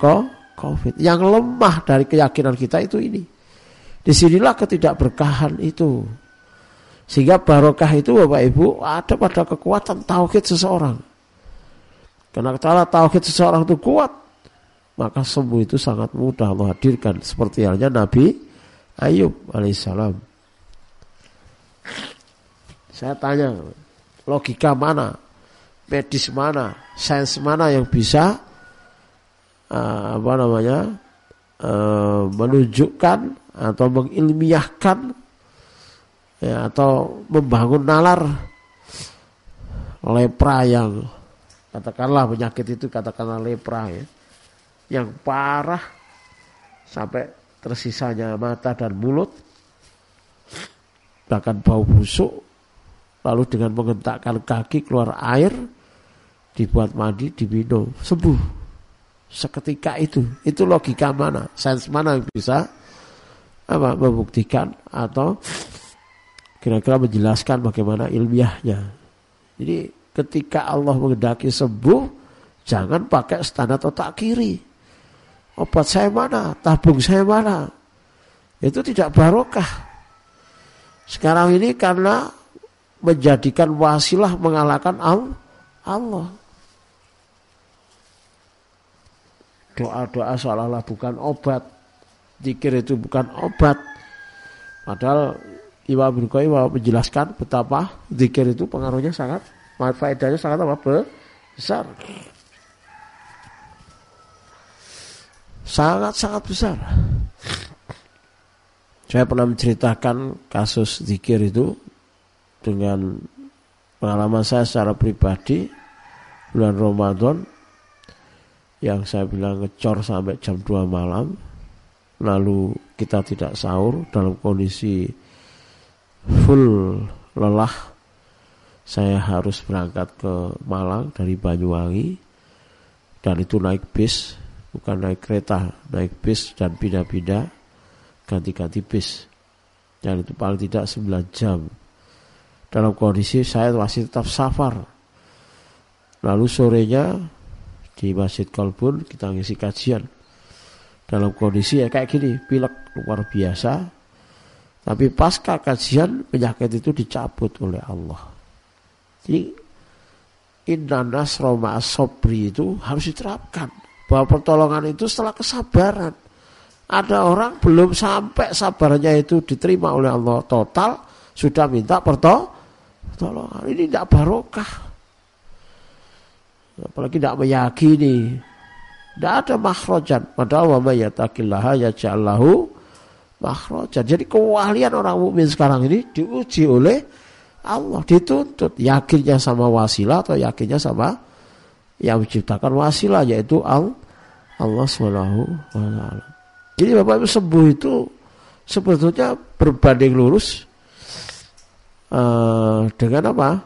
COVID. Yang lemah dari keyakinan kita itu ini. Di sinilah ketidakberkahan itu. Sehingga barokah itu Bapak Ibu ada pada kekuatan tauhid seseorang. Karena kalau tauhid seseorang itu kuat, maka sembuh itu sangat mudah Allah hadirkan. Seperti halnya Nabi Ayub alaihissalam. Saya tanya, logika mana, medis mana, sains mana yang bisa uh, apa namanya uh, menunjukkan atau mengilmiahkan ya, atau membangun nalar lepra yang katakanlah penyakit itu katakanlah lepra ya. Yang parah sampai tersisanya mata dan mulut bahkan bau busuk lalu dengan mengentakkan kaki keluar air dibuat mandi diminum sembuh. Seketika itu. Itu logika mana? Sains mana yang bisa apa membuktikan atau kira-kira menjelaskan bagaimana ilmiahnya? Jadi ketika Allah mengendaki sembuh jangan pakai standar otak kiri obat saya mana tabung saya mana itu tidak barokah sekarang ini karena menjadikan wasilah mengalahkan Allah. Doa-doa seolah-olah bukan obat. Zikir itu bukan obat. Padahal Imam bin Qayyim menjelaskan betapa zikir itu pengaruhnya sangat faedahnya sangat apa besar. Sangat-sangat besar. Saya pernah menceritakan kasus zikir itu dengan pengalaman saya secara pribadi bulan Ramadan yang saya bilang ngecor sampai jam 2 malam lalu kita tidak sahur dalam kondisi full lelah saya harus berangkat ke Malang dari Banyuwangi dan itu naik bis bukan naik kereta naik bis dan pindah-pindah ganti-ganti bis. Dan itu paling tidak 9 jam. Dalam kondisi saya masih tetap safar. Lalu sorenya di Masjid Kolbun kita ngisi kajian. Dalam kondisi ya kayak gini pilek luar biasa. Tapi pasca kajian penyakit itu dicabut oleh Allah jadi inna nasra sobri itu harus diterapkan bahwa pertolongan itu setelah kesabaran ada orang belum sampai sabarnya itu diterima oleh Allah total sudah minta pertolongan. Ini tidak barokah. Apalagi tidak meyakini. Tidak ada makhrojan. Padahal wa mayatakillaha yaja'allahu makhrojan. Jadi kewahlian orang mukmin sekarang ini diuji oleh Allah. Dituntut. Yakinnya sama wasilah atau yakinnya sama yang menciptakan wasilah yaitu Allah Subhanahu wa taala. Jadi Bapak Ibu sembuh itu sebetulnya berbanding lurus uh, dengan apa?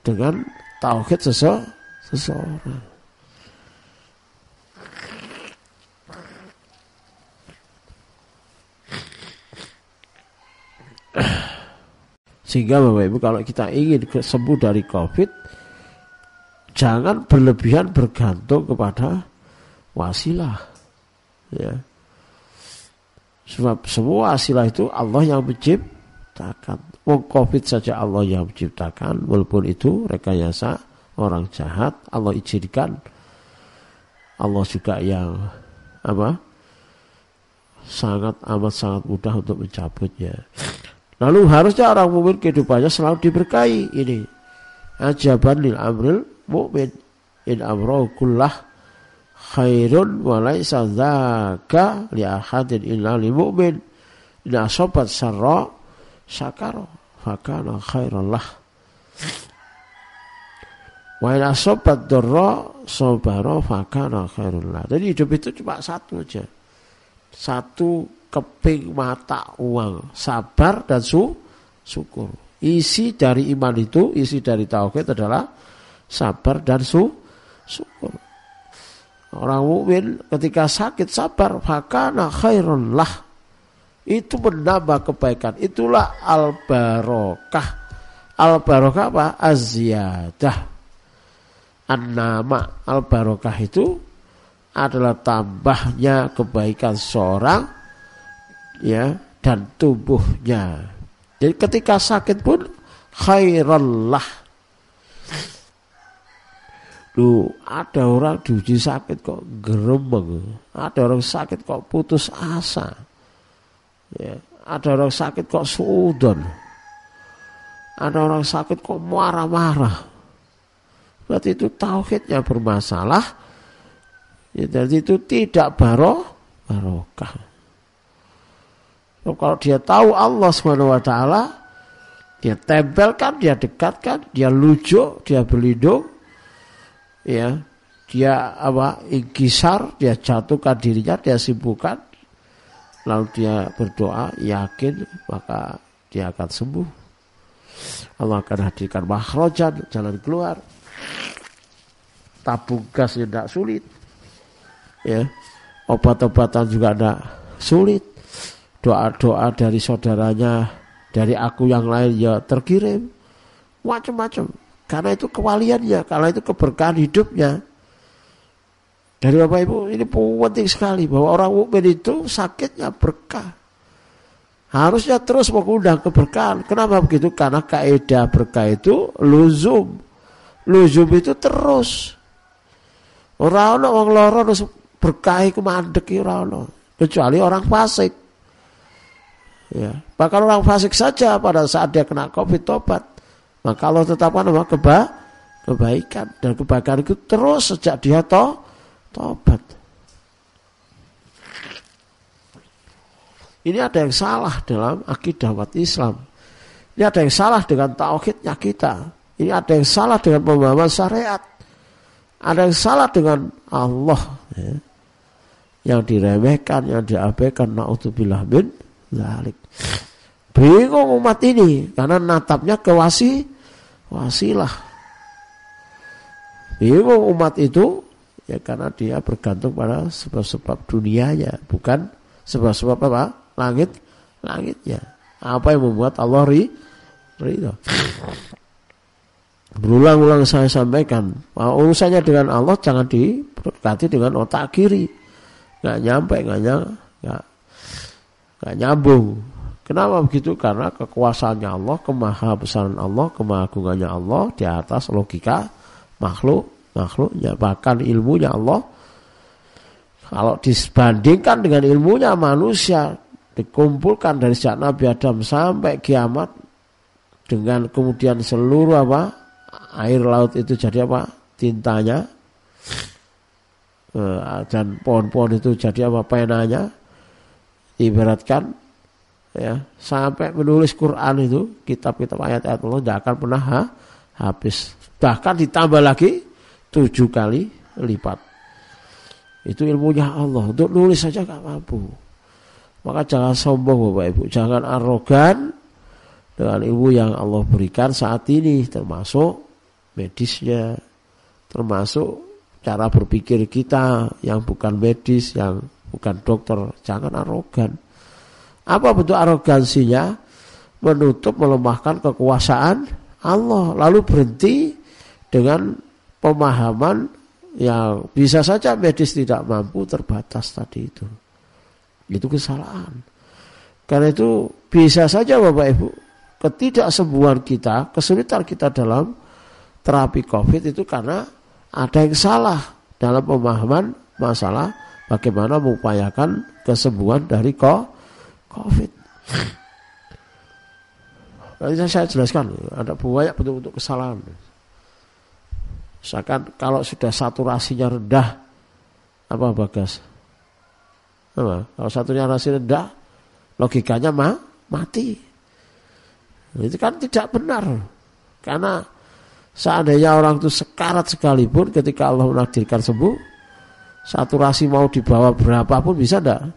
Dengan tauhid sese seseorang. Sehingga Bapak Ibu kalau kita ingin sembuh dari COVID Jangan berlebihan bergantung kepada wasilah ya. Sebab semua asilah itu Allah yang menciptakan. Mau covid saja Allah yang menciptakan walaupun itu rekayasa orang jahat Allah izinkan. Allah juga yang apa sangat amat sangat mudah untuk mencabutnya Lalu harusnya orang mukmin kehidupannya selalu diberkahi ini. Ajaban lil amril mukmin in amro kullah khairun wa laisa dzaka li ahadin illa lil mu'min. In asobat sarra syakara fakana khairan lah. Wa in asobat darra sabara fakana khairun lah. Jadi hidup itu cuma satu aja. Satu keping mata uang, sabar dan su, syukur. Isi dari iman itu, isi dari tauhid adalah sabar dan su, syukur. Orang mukmin ketika sakit sabar, fakana khairun lah. Itu menambah kebaikan. Itulah al barokah. Al barokah apa? Az-ziyadah. An-nama al barokah itu adalah tambahnya kebaikan seorang ya dan tubuhnya. Jadi ketika sakit pun khairallah. Lu ada orang diuji sakit kok geremeng, ada orang sakit kok putus asa, ya, ada orang sakit kok sudon, ada orang sakit kok marah-marah. Berarti itu tauhidnya bermasalah, ya, jadi itu tidak baroh, barokah. Kalau dia tahu Allah Subhanahu wa taala, dia tempelkan, dia dekatkan, dia lujuk, dia berlindung, ya, dia apa ingkisar, dia jatuhkan dirinya, dia sibukkan, lalu dia berdoa, yakin, maka dia akan sembuh. Allah akan hadirkan makrojan, jalan keluar. Tabung gas tidak sulit. Ya. Obat-obatan juga tidak sulit doa-doa dari saudaranya, dari aku yang lain ya terkirim. Macam-macam. Karena itu kewaliannya, karena itu keberkahan hidupnya. Dari Bapak Ibu ini penting sekali bahwa orang mukmin itu sakitnya berkah. Harusnya terus mengundang keberkahan. Kenapa begitu? Karena kaidah berkah itu luzum. Luzum itu terus. Orang orang wong lara terus berkah iku Kecuali orang fasik. Ya. Bahkan orang fasik saja pada saat dia kena covid tobat. Maka Allah tetapkan apa? Keba, kebaikan. Dan kebaikan itu terus sejak dia to, tobat. Ini ada yang salah dalam akidah umat Islam. Ini ada yang salah dengan tauhidnya kita. Ini ada yang salah dengan pemahaman syariat. Ada yang salah dengan Allah. Ya. Yang diremehkan, yang diabaikan. Na'udzubillah bin Zalik. Bingung umat ini karena natapnya ke wasi, wasilah. Bingung umat itu ya karena dia bergantung pada sebab-sebab dunianya, bukan sebab-sebab apa? Langit, langitnya. Apa yang membuat Allah ri, ridho. Berulang-ulang saya sampaikan bahwa urusannya dengan Allah jangan diberkati dengan otak kiri. Nggak nyampe, nggak nyampe, nggak nggak nyambung. Kenapa begitu? Karena kekuasaannya Allah, kemahabesaran Allah, kemahagungannya Allah di atas logika makhluk, makhluknya bahkan ilmunya Allah. Kalau disbandingkan dengan ilmunya manusia dikumpulkan dari sejak Nabi Adam sampai kiamat dengan kemudian seluruh apa air laut itu jadi apa tintanya eh, dan pohon-pohon itu jadi apa penanya ibaratkan ya sampai menulis Quran itu kitab-kitab ayat-ayat Allah tidak akan pernah ha, habis. Bahkan ditambah lagi tujuh kali lipat. Itu ilmunya Allah. Untuk nulis saja gak mampu. Maka jangan sombong Bapak Ibu. Jangan arogan dengan ilmu yang Allah berikan saat ini. Termasuk medisnya. Termasuk cara berpikir kita yang bukan medis yang bukan dokter. Jangan arogan. Apa bentuk arogansinya? Menutup, melemahkan kekuasaan Allah. Lalu berhenti dengan pemahaman yang bisa saja medis tidak mampu terbatas tadi itu. Itu kesalahan. Karena itu bisa saja Bapak Ibu ketidaksembuhan kita, kesulitan kita dalam terapi COVID itu karena ada yang salah dalam pemahaman masalah bagaimana mengupayakan kesembuhan dari COVID. Nanti saya jelaskan, ada banyak bentuk-bentuk kesalahan. Misalkan kalau sudah saturasinya rendah, apa bagas? Apa? Kalau saturasi rendah, logikanya mah mati. Itu kan tidak benar. Karena seandainya orang itu sekarat sekalipun ketika Allah menakdirkan sembuh, saturasi mau dibawa berapapun bisa enggak?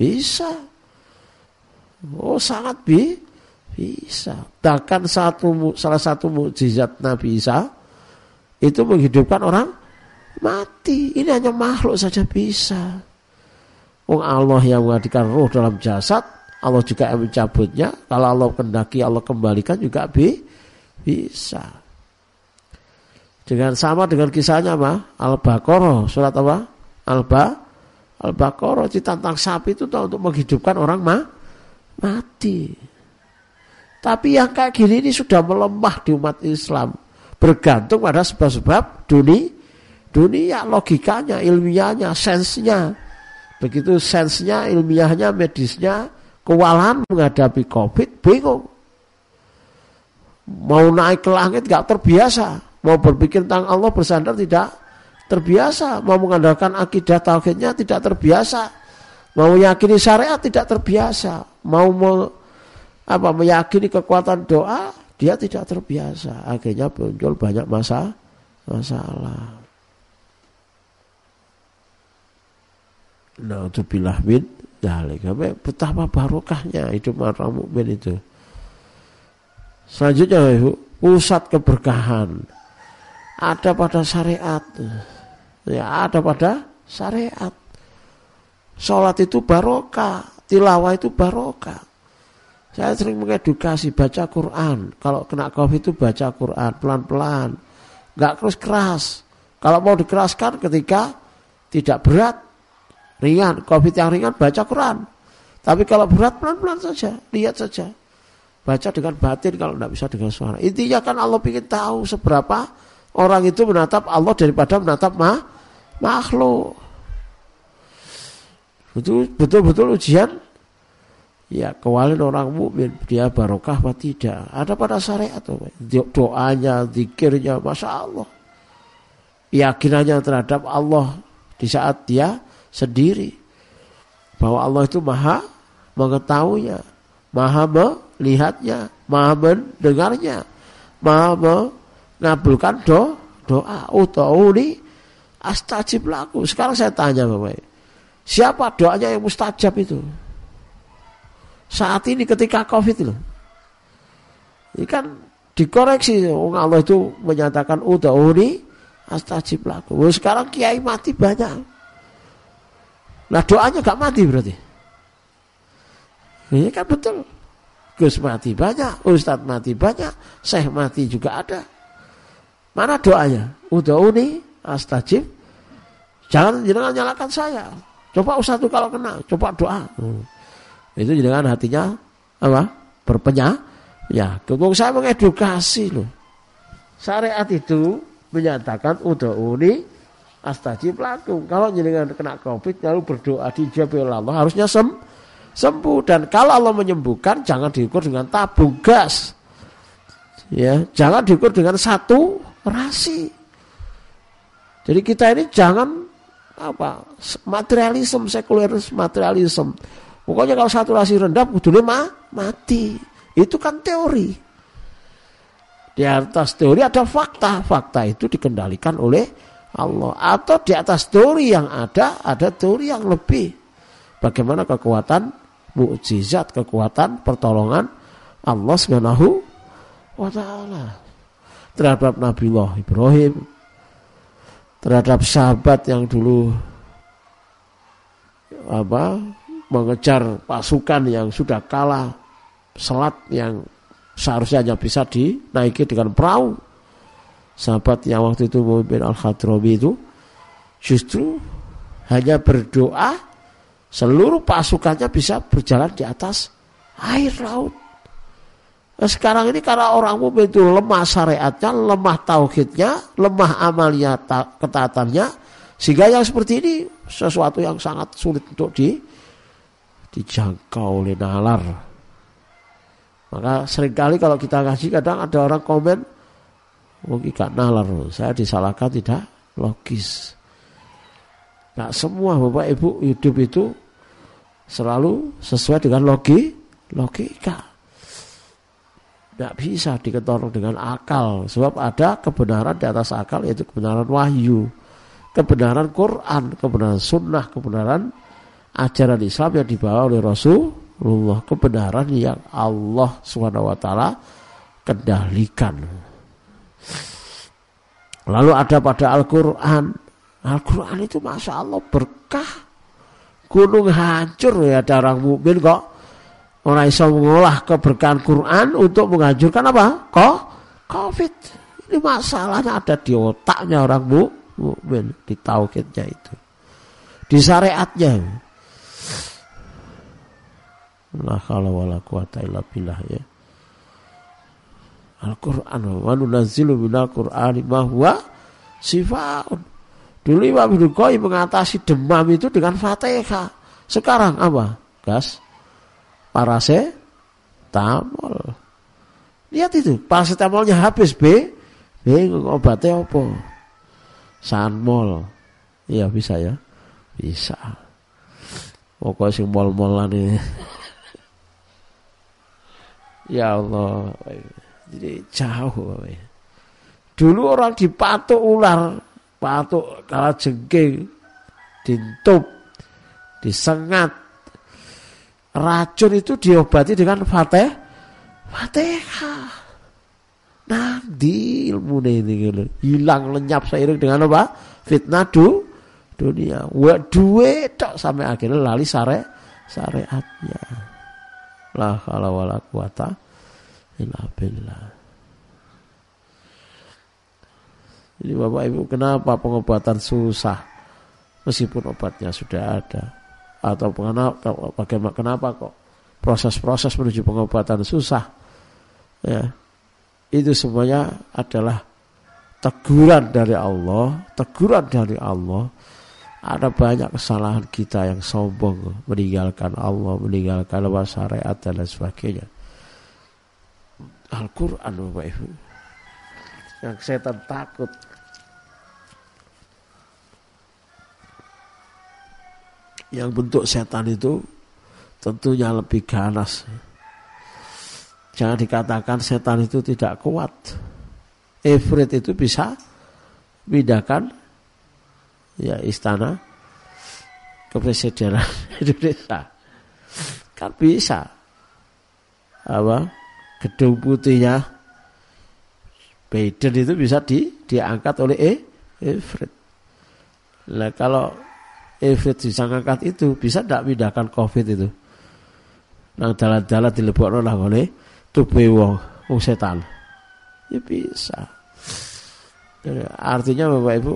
Bisa. Oh sangat bi bisa. Bahkan satu salah satu mukjizat Nabi Isa itu menghidupkan orang mati. Ini hanya makhluk saja bisa. Oh Allah yang menghadirkan roh dalam jasad, Allah juga yang mencabutnya. Kalau Allah kendaki Allah kembalikan juga bi bisa. Dengan sama dengan kisahnya apa? Al-Baqarah surat apa? Al-Ba Al-Baqarah ditantang sapi itu untuk menghidupkan orang ma mati. Tapi yang kayak gini ini sudah melemah di umat Islam. Bergantung pada sebab-sebab dunia, dunia logikanya, ilmiahnya, sensnya. Begitu sensnya, ilmiahnya, medisnya, kewalahan menghadapi COVID, bingung. Mau naik ke langit gak terbiasa. Mau berpikir tentang Allah bersandar tidak terbiasa. Mau mengandalkan akidah tauhidnya tidak terbiasa. Mau meyakini syariat tidak terbiasa. Mau, mau apa meyakini kekuatan doa dia tidak terbiasa. Akhirnya muncul banyak masa masalah. Nah, itu min dalik. Betapa barokahnya hidup orang mukmin itu. Selanjutnya, pusat keberkahan ada pada syariat ya ada pada syariat. Sholat itu barokah, tilawah itu barokah. Saya sering mengedukasi baca Quran. Kalau kena covid itu baca Quran pelan-pelan, nggak keras keras. Kalau mau dikeraskan ketika tidak berat, ringan, covid yang ringan baca Quran. Tapi kalau berat pelan-pelan saja, lihat saja. Baca dengan batin kalau tidak bisa dengan suara. Intinya kan Allah ingin tahu seberapa orang itu menatap Allah daripada menatap ma makhluk. Itu betul-betul ujian ya kewalian orang mukmin dia barokah apa tidak. Ada pada syariat doanya, zikirnya, masya Allah. Yakinannya terhadap Allah di saat dia sendiri bahwa Allah itu maha mengetahuinya, maha melihatnya, maha mendengarnya, maha mengabulkan do, doa. Utauli astajib laku. Sekarang saya tanya Bapak, siapa doanya yang mustajab itu? Saat ini ketika Covid itu. Ini kan dikoreksi Allah itu menyatakan udauni astajib laku. sekarang kiai mati banyak. Nah doanya gak mati berarti. Ini kan betul. Gus mati banyak, Ustadz mati banyak, Syekh mati juga ada. Mana doanya? Udauni astajib jangan jangan nyalakan saya coba usah tuh kalau kena coba doa. Hmm. itu jangan hatinya apa? Berpenya ya. Kekong saya mengedukasi loh. Syariat itu menyatakan uni astajib lakum kalau jenengan kena covid lalu berdoa oleh Allah harusnya sem sembuh. Dan kalau Allah menyembuhkan jangan diukur dengan tabung gas. Ya jangan diukur dengan satu rasi. Jadi kita ini jangan apa materialisme sekulerisme materialisme. Pokoknya kalau saturasi rendah kudu mah mati. Itu kan teori. Di atas teori ada fakta. Fakta itu dikendalikan oleh Allah. Atau di atas teori yang ada, ada teori yang lebih. Bagaimana kekuatan mukjizat, kekuatan pertolongan Allah Subhanahu wa taala terhadap Nabiullah Ibrahim, terhadap sahabat yang dulu apa mengejar pasukan yang sudah kalah selat yang seharusnya hanya bisa dinaiki dengan perahu. Sahabat yang waktu itu memimpin Al-Khadrami itu justru hanya berdoa seluruh pasukannya bisa berjalan di atas air laut sekarang ini karena orang mukmin itu lemah syariatnya, lemah tauhidnya, lemah amalia ketaatannya, sehingga yang seperti ini sesuatu yang sangat sulit untuk di, dijangkau oleh nalar. Maka sering kali kalau kita ngaji kadang ada orang komen, mungkin gak nalar, saya disalahkan tidak logis. Nah semua bapak ibu hidup itu selalu sesuai dengan logi, logika. Tidak bisa diketor dengan akal. Sebab ada kebenaran di atas akal yaitu kebenaran wahyu. Kebenaran Quran, kebenaran sunnah, kebenaran ajaran Islam yang dibawa oleh Rasul Allah kebenaran yang Allah swt kendalikan. Lalu ada pada Al-Quran. Al-Quran itu Masya Allah berkah. Gunung hancur ya ada orang mukmin kok. Orang bisa mengolah keberkahan Quran untuk menghancurkan apa? Kok? Covid. Ini masalahnya ada di otaknya orang mukmin di tauhidnya itu. Di syariatnya. La khala wala quwata illa billah ya. Al-Quran wa nunazzilu minal Qur'ani ma huwa sifaun. Dulu Imam Ibnu mengatasi demam itu dengan Fatihah. Sekarang apa? Gas. Paracetamol. Lihat itu, paracetamolnya habis B. B obatnya apa? Sanmol. Iya bisa ya. Bisa. Pokoknya sing mol-molan ini. Ya Allah. Jadi jauh. Dulu orang dipatuk ular, patuk kala jengking, dintup, disengat. Racun itu diobati dengan fatih, fatihah. Nanti ilmu ini gitu. hilang lenyap seiring dengan apa? Fitnah du, dunia. Wa duit tok sampai akhirnya lali sare syariatnya. La haula wala quwata illa billah. Jadi Bapak Ibu kenapa pengobatan susah meskipun obatnya sudah ada atau kenapa bagaimana kenapa kok proses-proses menuju pengobatan susah? Ya. Itu semuanya adalah teguran dari Allah teguran dari Allah. Ada banyak kesalahan kita yang sombong meninggalkan Allah, meninggalkan Allah syariat dan lain sebagainya. Al-Quran Bapak Ibu. Yang setan takut yang bentuk setan itu tentunya lebih ganas. Jangan dikatakan setan itu tidak kuat. Ifrit itu bisa pindahkan ya istana kepresidenan Indonesia. Kan bisa. Apa? Gedung putihnya Biden itu bisa di, diangkat oleh e, Efrit. Nah kalau Efrit bisa angkat itu bisa tidak pindahkan COVID itu. Nang dalan-dalan dilebokno lah oleh tubuh wong wong setan. Ya bisa. Artinya Bapak Ibu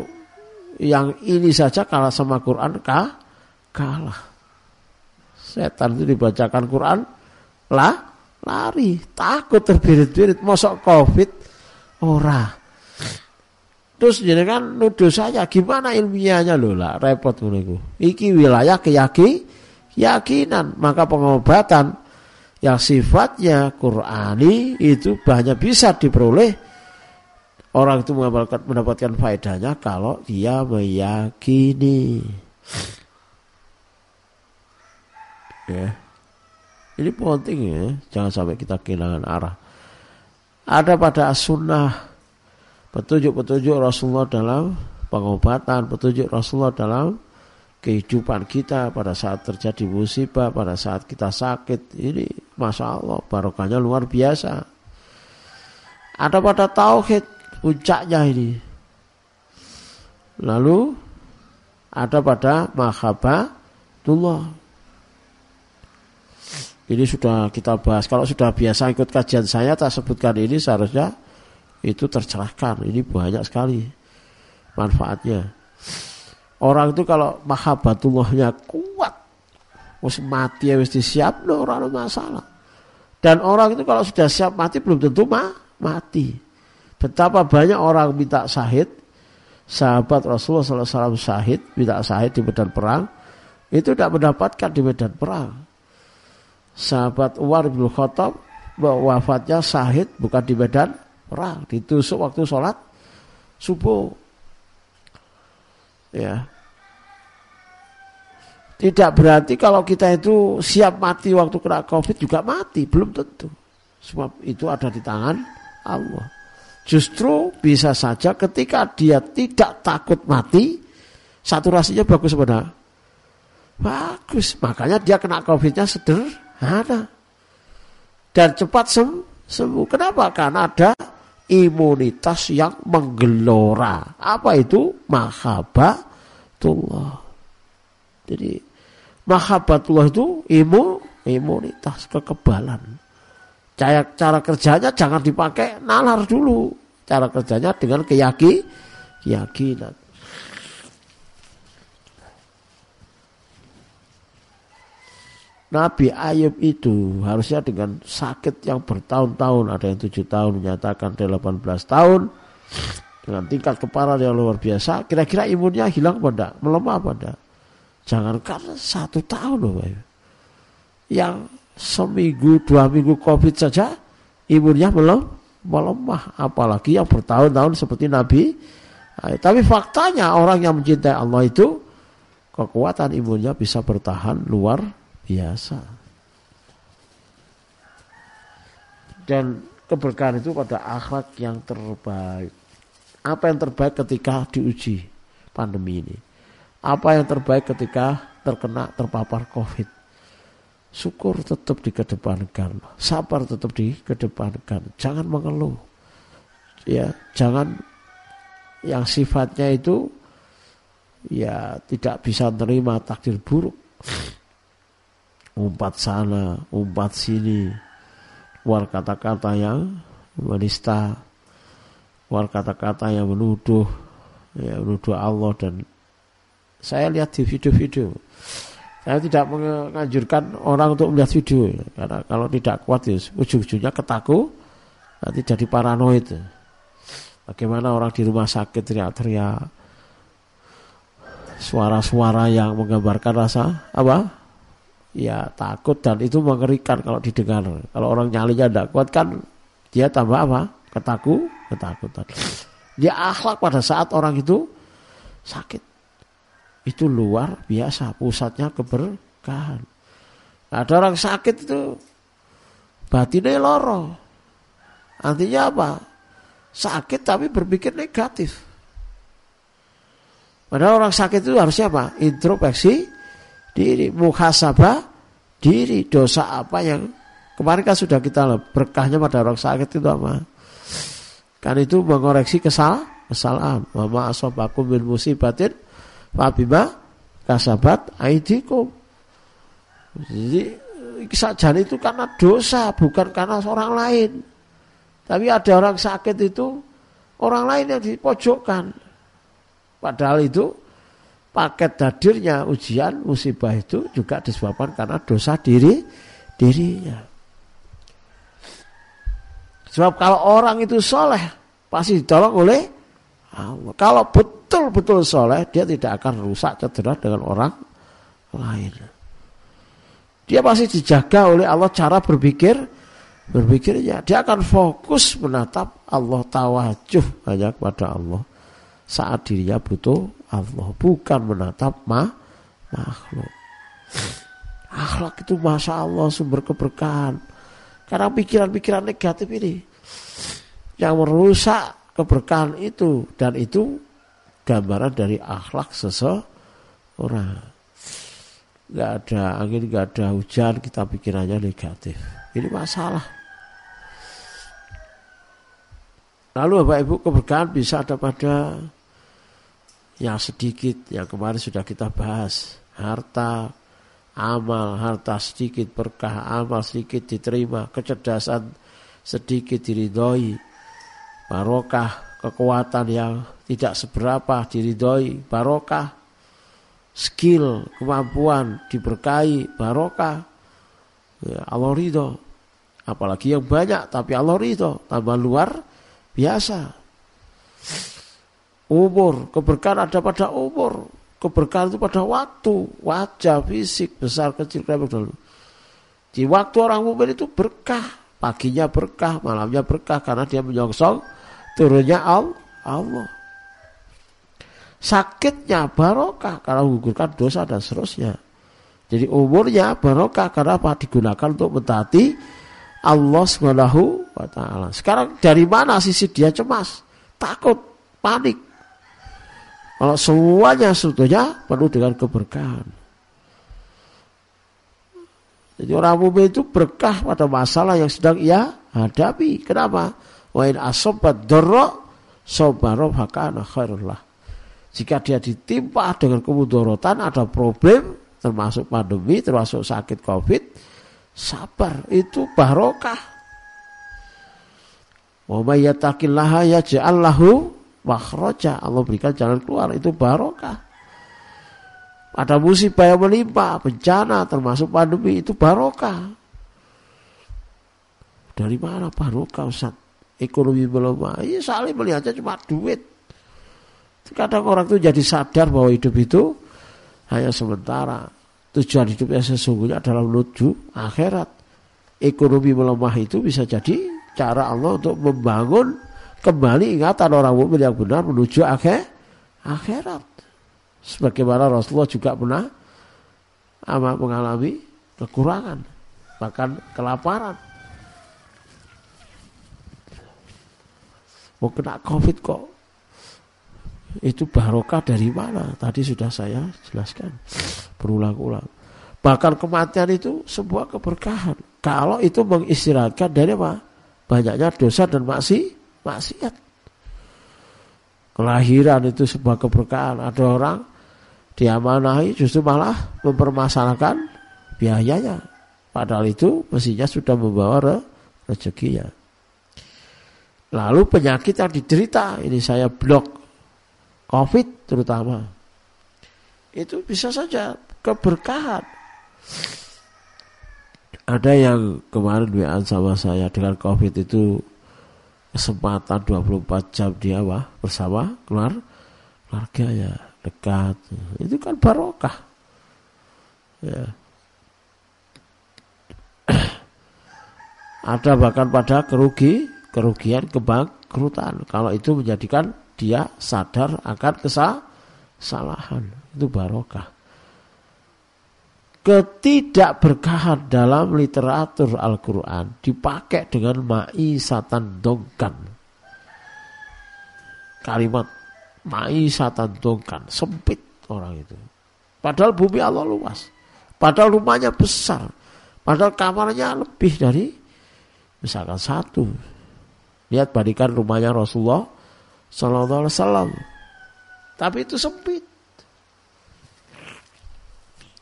yang ini saja kalah sama Quran kah? kalah. Setan itu dibacakan Quran lah lari, takut terbirit-birit, mosok Covid ora. Terus jadi kan nuduh saya gimana ilmiahnya loh lah repot menurutku. Iki wilayah keyaki, keyakinan maka pengobatan yang sifatnya Qurani itu banyak bisa diperoleh Orang itu mendapatkan faedahnya kalau dia meyakini. Ya. Ini penting ya, jangan sampai kita kehilangan arah. Ada pada sunnah petunjuk-petunjuk Rasulullah dalam pengobatan, petunjuk Rasulullah dalam kehidupan kita pada saat terjadi musibah, pada saat kita sakit. Ini Masya Allah, barokahnya luar biasa. Ada pada tauhid, puncaknya ini. Lalu ada pada mahabbatullah. Ini sudah kita bahas. Kalau sudah biasa ikut kajian saya, tak sebutkan ini seharusnya itu tercerahkan. Ini banyak sekali manfaatnya. Orang itu kalau mahabbatullahnya kuat, harus mati ya mesti siap, no, orang masalah. Dan orang itu kalau sudah siap mati belum tentu mah, mati. Betapa banyak orang minta sahid, sahabat Rasulullah SAW sahid, minta sahid di medan perang, itu tidak mendapatkan di medan perang. Sahabat Umar bin Khattab wafatnya sahid bukan di medan perang, ditusuk waktu sholat subuh. Ya. Tidak berarti kalau kita itu siap mati waktu kena covid juga mati, belum tentu. Sebab itu ada di tangan Allah. Justru bisa saja ketika dia tidak takut mati, saturasinya bagus sebenarnya. Bagus, makanya dia kena covidnya sederhana. Dan cepat sembuh. Kenapa? Karena ada imunitas yang menggelora. Apa itu? Mahabbatullah. Jadi mahabbatullah itu imu, imunitas, kekebalan. Cara, cara kerjanya jangan dipakai nalar dulu. Cara kerjanya dengan keyaki, keyakinan. Nabi Ayub itu harusnya dengan sakit yang bertahun-tahun, ada yang tujuh tahun menyatakan 18 tahun, dengan tingkat keparahan yang luar biasa, kira-kira imunnya hilang enggak? Melemah enggak? Jangankan satu tahun loh, Yang seminggu dua minggu covid saja imunnya belum melemah apalagi yang bertahun-tahun seperti Nabi tapi faktanya orang yang mencintai Allah itu kekuatan imunnya bisa bertahan luar biasa. Dan keberkahan itu pada akhlak yang terbaik. Apa yang terbaik ketika diuji pandemi ini? Apa yang terbaik ketika terkena terpapar covid? Syukur tetap dikedepankan, sabar tetap dikedepankan, jangan mengeluh. Ya, jangan yang sifatnya itu ya tidak bisa menerima takdir buruk. Umpat sana, umpat sini, keluar kata-kata yang menista, keluar kata-kata yang menuduh, ya menuduh Allah dan saya lihat di video-video saya tidak menganjurkan orang untuk melihat video karena kalau tidak kuat ya ujung-ujungnya ketaku nanti jadi paranoid. Bagaimana orang di rumah sakit teriak-teriak suara-suara yang menggambarkan rasa apa? Ya takut dan itu mengerikan kalau didengar. Kalau orang nyalinya tidak kuat kan dia tambah apa? Ketaku, ketakutan. Dia akhlak pada saat orang itu sakit itu luar biasa pusatnya keberkahan. Ada orang sakit itu batinnya loro. Artinya apa? Sakit tapi berpikir negatif. Padahal orang sakit itu harusnya apa? Introspeksi diri, muhasabah diri, dosa apa yang kemarin kan sudah kita berkahnya pada orang sakit itu apa? Kan itu mengoreksi kesal, kesalahan. Mama asobakum bin musibatin Fabima kasabat aidikum. Jadi sajan itu karena dosa bukan karena orang lain. Tapi ada orang sakit itu orang lain yang dipojokkan. Padahal itu paket hadirnya ujian musibah itu juga disebabkan karena dosa diri dirinya. Sebab kalau orang itu soleh pasti ditolong oleh Allah. Kalau betul-betul soleh, dia tidak akan rusak cedera dengan orang lain. Dia pasti dijaga oleh Allah cara berpikir, berpikirnya. Dia akan fokus menatap Allah tawajuh hanya kepada Allah. Saat dirinya butuh Allah, bukan menatap ma makhluk. Akhlak itu masya Allah sumber keberkahan. Karena pikiran-pikiran negatif ini yang merusak keberkahan itu dan itu gambaran dari akhlak seseorang. Gak ada angin, gak ada hujan, kita pikirannya negatif. Ini masalah. Lalu Bapak Ibu keberkahan bisa ada pada yang sedikit yang kemarin sudah kita bahas. Harta, amal, harta sedikit berkah, amal sedikit diterima, kecerdasan sedikit diridhoi, barokah kekuatan yang tidak seberapa diridhoi barokah skill kemampuan diberkahi barokah. Ya, Allah ridho. Apalagi yang banyak tapi Allah ridho. Tambah luar biasa umur keberkahan ada pada umur keberkahan itu pada waktu wajah fisik besar kecil dulu di waktu orang mukmin itu berkah paginya berkah, malamnya berkah karena dia menyongsong turunnya Allah. Sakitnya barokah karena menggugurkan dosa dan seterusnya. Jadi umurnya barokah karena apa? Digunakan untuk mentaati Allah Subhanahu wa taala. Sekarang dari mana sisi dia cemas? Takut, panik. Kalau semuanya sebetulnya penuh dengan keberkahan. Jadi orang mukmin itu berkah pada masalah yang sedang ia hadapi. Kenapa? Wa in asobat doro sobaro hakana khairullah. Jika dia ditimpa dengan kemudorotan, ada problem, termasuk pandemi, termasuk sakit covid, sabar itu barokah. Wa may yattaqillaha yaj'al lahu makhraja. Allah berikan jalan keluar itu barokah. Ada musibah yang menimpa, bencana termasuk pandemi itu barokah. Dari mana barokah Ustaz? Ekonomi melemah. Iya saling melihatnya cuma duit. Kadang orang itu jadi sadar bahwa hidup itu hanya sementara tujuan hidupnya sesungguhnya adalah menuju akhirat. Ekonomi melemah itu bisa jadi cara Allah untuk membangun kembali ingatan orang mukmin yang benar menuju akhir, akhirat. Sebagaimana Rasulullah juga pernah amat mengalami kekurangan, bahkan kelaparan. Mau kena covid kok itu barokah dari mana? Tadi sudah saya jelaskan berulang-ulang. Bahkan kematian itu sebuah keberkahan. Kalau itu mengistirahatkan dari apa? Banyaknya dosa dan maksi, maksiat. Kelahiran itu sebuah keberkahan. Ada orang diamanahi justru malah mempermasalahkan biayanya. Padahal itu mestinya sudah membawa re rezekinya. Lalu penyakit yang diderita, ini saya blok COVID terutama. Itu bisa saja keberkahan. Ada yang kemarin WA sama saya dengan COVID itu kesempatan 24 jam dia wah, bersama keluar keluarga ya dekat. Itu kan barokah. Ya. Ada bahkan pada kerugi, kerugian kebangkrutan. Kalau itu menjadikan dia sadar akan kesalahan. Itu barokah. Ketidakberkahan dalam literatur Al-Quran dipakai dengan ma'i satan dongkan. Kalimat ma'i satan dongkan sempit orang itu. Padahal bumi Allah luas. Padahal rumahnya besar. Padahal kamarnya lebih dari misalkan satu. Lihat bandingkan rumahnya Rasulullah Sallallahu Alaihi Wasallam. Tapi itu sempit.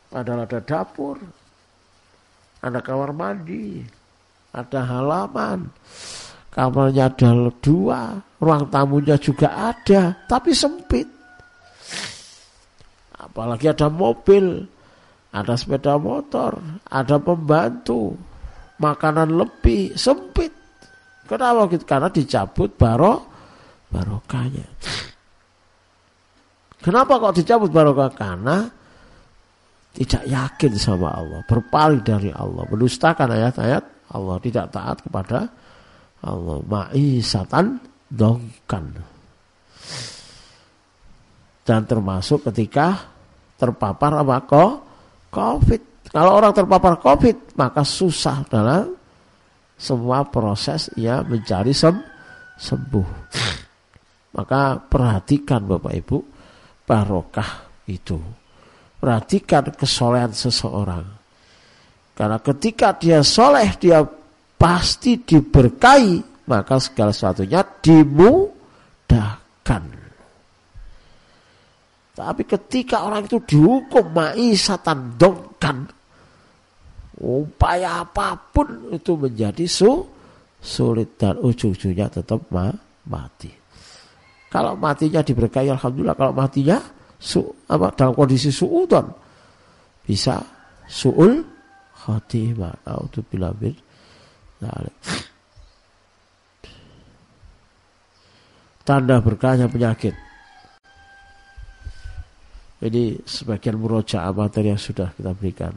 Padahal ada dapur, ada kamar mandi, ada halaman, kamarnya ada dua, ruang tamunya juga ada, tapi sempit. Apalagi ada mobil, ada sepeda motor, ada pembantu, makanan lebih, sempit. Kenapa? Karena dicabut barok barokahnya. Kenapa kok dicabut barokah? Karena tidak yakin sama Allah, berpaling dari Allah, mendustakan ayat-ayat Allah, tidak taat kepada Allah. Ma'isatan dongkan. Dan termasuk ketika terpapar apa kok? Covid. Kalau orang terpapar Covid, maka susah dalam semua proses ia mencari sem sembuh. Maka perhatikan Bapak Ibu barokah itu. Perhatikan kesolehan seseorang. Karena ketika dia soleh dia pasti diberkahi maka segala sesuatunya dimudahkan. Tapi ketika orang itu dihukum satan dongkan upaya apa pun itu menjadi su, sulit dan ujung-ujungnya tetap ma, mati. Kalau matinya diberkahi alhamdulillah, kalau matinya su, apa dalam kondisi suudon bisa suul khatimah. Nauzubillah min Tanda berkahnya penyakit. Jadi sebagian murojaah materi yang sudah kita berikan.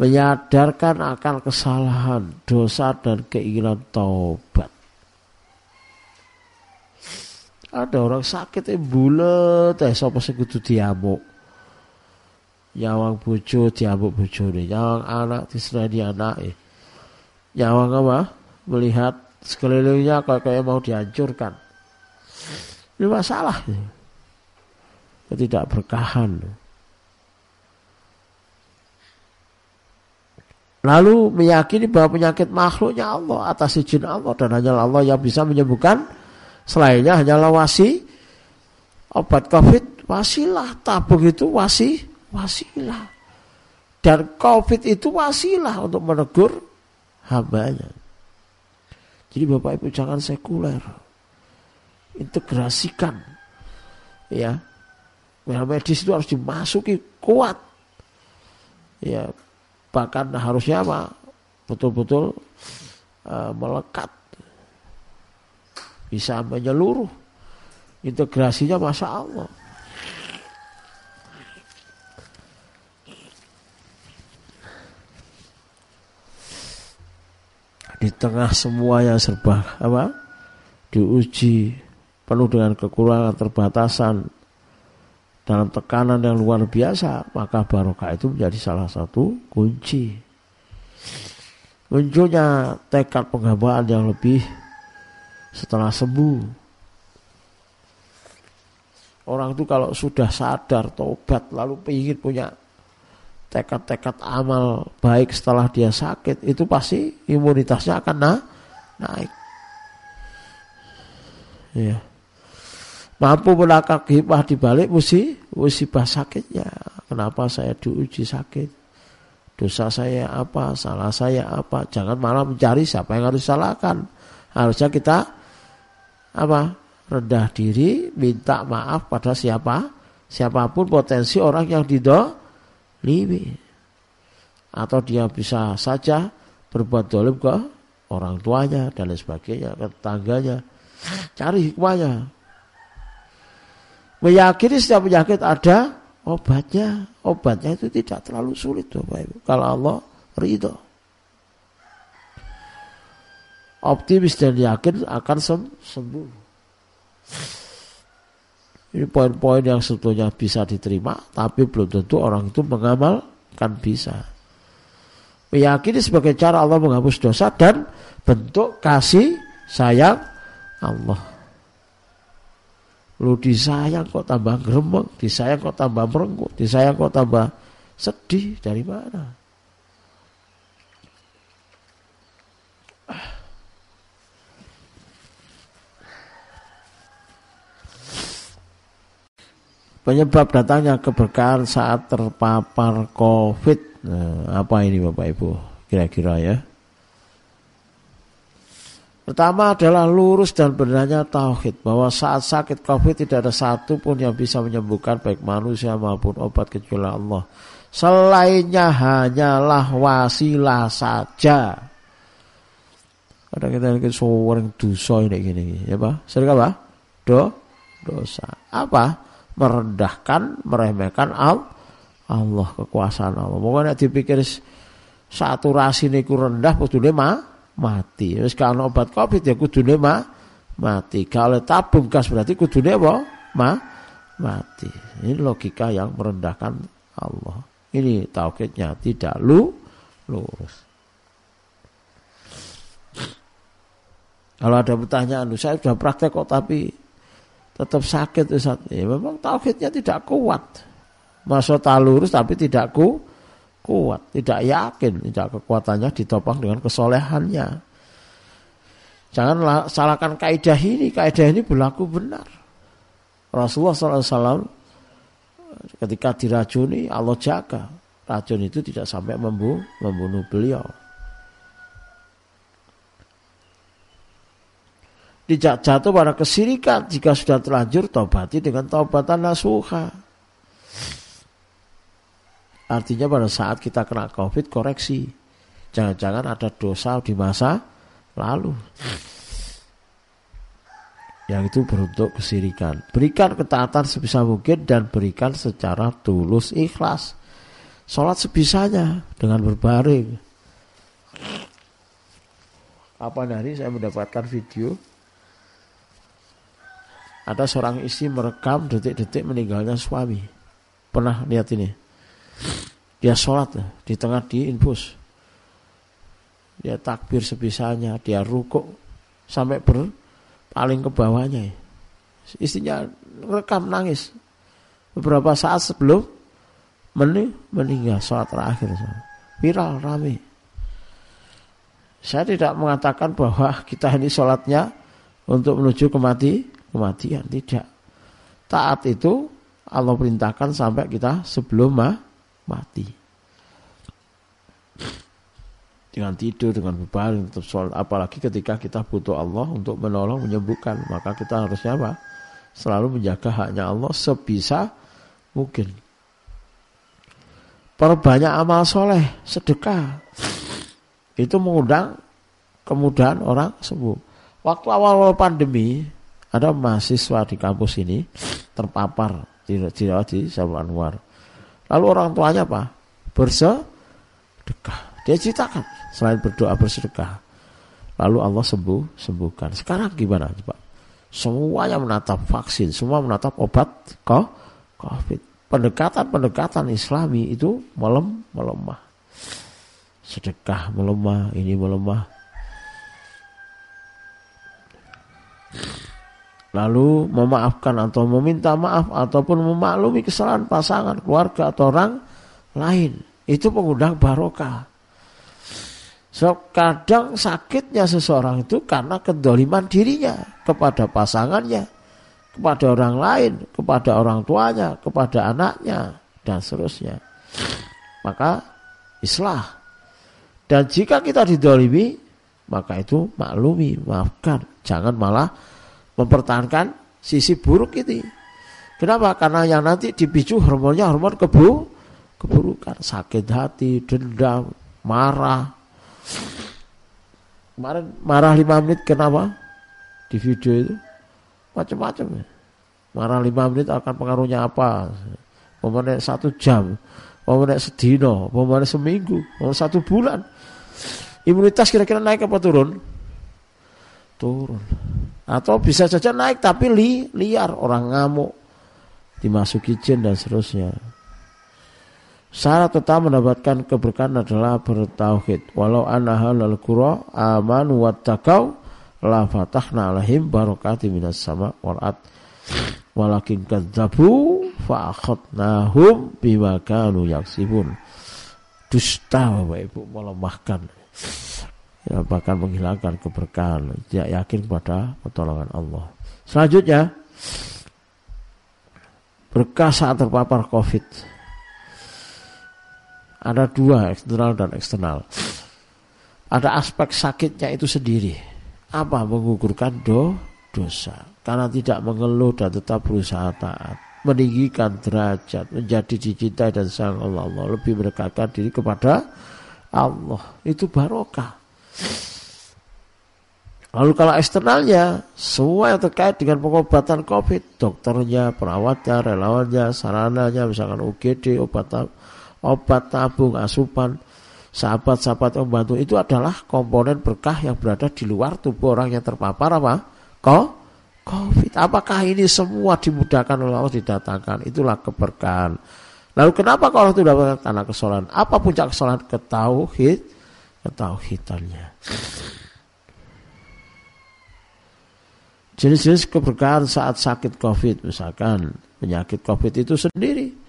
menyadarkan akan kesalahan, dosa dan keinginan taubat. Ada orang sakit eh bulet eh sapa sing kudu diamuk. Nyawang bojo diamuk bojone, nyawang anak diserani anake. Nyawang apa? Melihat sekelilingnya kayak mau dihancurkan. Ini masalah. Ketidakberkahan. Lalu meyakini bahwa penyakit makhluknya Allah atas izin Allah dan hanya Allah yang bisa menyembuhkan. Selainnya hanyalah wasi obat COVID wasilah, tabung itu wasi wasilah. Dan COVID itu wasilah untuk menegur hambanya. Jadi Bapak Ibu jangan sekuler. Integrasikan. Ya. Medis itu harus dimasuki kuat. Ya, bahkan harusnya apa betul-betul uh, melekat bisa menyeluruh integrasinya masa Allah. Di tengah semua yang serba apa? Diuji penuh dengan kekurangan terbatasan dalam tekanan yang luar biasa, maka barokah itu menjadi salah satu kunci. Munculnya tekad penghambaan yang lebih setelah sembuh. Orang itu kalau sudah sadar, tobat, lalu ingin punya tekad-tekad amal baik setelah dia sakit, itu pasti imunitasnya akan na naik. Ya mampu menakak hikmah di balik musi, musibah sakitnya. Kenapa saya diuji sakit? Dosa saya apa? Salah saya apa? Jangan malah mencari siapa yang harus salahkan. Harusnya kita apa? Rendah diri, minta maaf pada siapa? Siapa pun potensi orang yang didolimi. Atau dia bisa saja berbuat dolim ke orang tuanya dan lain sebagainya, ke tetangganya. Cari hikmahnya, Meyakini setiap penyakit ada obatnya. Obatnya itu tidak terlalu sulit Bapak Ibu. Kalau Allah ridho. Optimis dan yakin akan sembuh. Ini poin-poin yang sebetulnya bisa diterima, tapi belum tentu orang itu mengamalkan bisa. Meyakini sebagai cara Allah menghapus dosa dan bentuk kasih sayang Allah. Lu disayang kok tambah gremeng, disayang kok tambah merenggut, disayang kok tambah sedih dari mana? Penyebab datangnya keberkahan saat terpapar COVID. Nah, apa ini Bapak Ibu? Kira-kira ya. Pertama adalah lurus dan benarnya tauhid bahwa saat sakit COVID tidak ada satu pun yang bisa menyembuhkan baik manusia maupun obat kecuali Allah. Selainnya hanyalah wasilah saja. Ada kita ini seorang dosa ini gini, ya pak? Sering apa? Do, dosa. Apa? Merendahkan, meremehkan Allah, Allah kekuasaan Allah. Pokoknya dipikir saturasi niku rendah, betul mah mati. Wis kalau obat Covid ya kudune ma mati. Kalau tabung gas berarti kudune apa? Ma mati. Ini logika yang merendahkan Allah. Ini tauhidnya tidak lu lurus. Kalau ada pertanyaan, saya sudah praktek kok tapi tetap sakit Ustaz. Ya, memang tauhidnya tidak kuat. Masa tak lurus tapi tidak ku, kuat, tidak yakin, tidak kekuatannya ditopang dengan kesolehannya. Jangan salahkan kaidah ini, kaidah ini berlaku benar. Rasulullah SAW ketika diracuni Allah jaga racun itu tidak sampai membunuh, membunuh beliau. Tidak jatuh pada kesirikan jika sudah terlanjur tobati dengan taubatan nasuha. Artinya pada saat kita kena COVID koreksi. Jangan-jangan ada dosa di masa lalu. Yang itu beruntuk kesirikan. Berikan ketaatan sebisa mungkin dan berikan secara tulus ikhlas. Sholat sebisanya dengan berbaring. Kapan hari saya mendapatkan video ada seorang istri merekam detik-detik meninggalnya suami. Pernah lihat ini? Dia sholat di tengah di infus. Dia takbir sebisanya, dia rukuk sampai ber paling ke bawahnya. Istrinya rekam nangis beberapa saat sebelum mening meninggal sholat terakhir viral rame saya tidak mengatakan bahwa kita ini sholatnya untuk menuju kemati kematian tidak. Taat itu Allah perintahkan sampai kita sebelum ma mati. Dengan tidur dengan berbaring tetap sholat. Apalagi ketika kita butuh Allah untuk menolong menyembuhkan. Maka kita harusnya apa selalu menjaga haknya Allah sebisa mungkin. Perbanyak amal soleh sedekah. Itu mengundang kemudahan orang sembuh. Waktu awal-awal pandemi ada mahasiswa di kampus ini terpapar dirawat di Sabul Anwar lalu orang tuanya apa bersedekah dia ceritakan selain berdoa bersedekah. Lalu Allah sembuh, sembuhkan. Sekarang gimana Pak? Semuanya menatap vaksin, semua menatap obat COVID. Pendekatan-pendekatan Islami itu melem, melemah. Sedekah melemah, ini melemah. Lalu memaafkan atau meminta maaf ataupun memaklumi kesalahan pasangan, keluarga atau orang lain. Itu pengundang barokah. So, kadang sakitnya seseorang itu karena kedoliman dirinya kepada pasangannya, kepada orang lain, kepada orang tuanya, kepada anaknya, dan seterusnya. Maka islah. Dan jika kita didolimi, maka itu maklumi, maafkan. Jangan malah mempertahankan sisi buruk itu. Kenapa? Karena yang nanti dipicu hormonnya hormon kebu, keburukan, sakit hati, dendam, marah, Kemarin marah lima menit kenapa? Di video itu macam-macam. Marah lima menit akan pengaruhnya apa? Pemenang satu jam, pemenang sedino, pemenang seminggu, pemenang satu bulan. Imunitas kira-kira naik apa turun? Turun. Atau bisa saja naik tapi li, liar orang ngamuk dimasuki jin dan seterusnya. Syarat tetap mendapatkan keberkahan adalah bertauhid. Walau anaha lal qura amanu wattaqau la fatahna alaihim barakati minas sama wal. Walakin kadzabu fa akhadnahum bima kanu yaksibun. Dusta Bapak Ibu melemahkan ya, bahkan menghilangkan keberkahan tidak yakin pada pertolongan Allah selanjutnya berkah saat terpapar covid ada dua, eksternal dan eksternal. Ada aspek sakitnya itu sendiri. Apa? Menggugurkan do, dosa. Karena tidak mengeluh dan tetap berusaha taat. Meninggikan derajat, menjadi dicintai dan sayang Allah, Allah. Lebih mendekatkan diri kepada Allah. Itu barokah. Lalu kalau eksternalnya, semua yang terkait dengan pengobatan COVID, dokternya, perawatnya, relawannya, sarananya, misalkan UGD, obat obat tabung asupan sahabat-sahabat yang membantu itu adalah komponen berkah yang berada di luar tubuh orang yang terpapar apa? Kok? Covid. Apakah ini semua dimudahkan oleh Allah didatangkan? Itulah keberkahan. Lalu kenapa kalau itu dapat karena kesalahan? Apa puncak kesalahan? Ketauhid, ketauhidannya. Jenis-jenis keberkahan saat sakit COVID misalkan penyakit COVID itu sendiri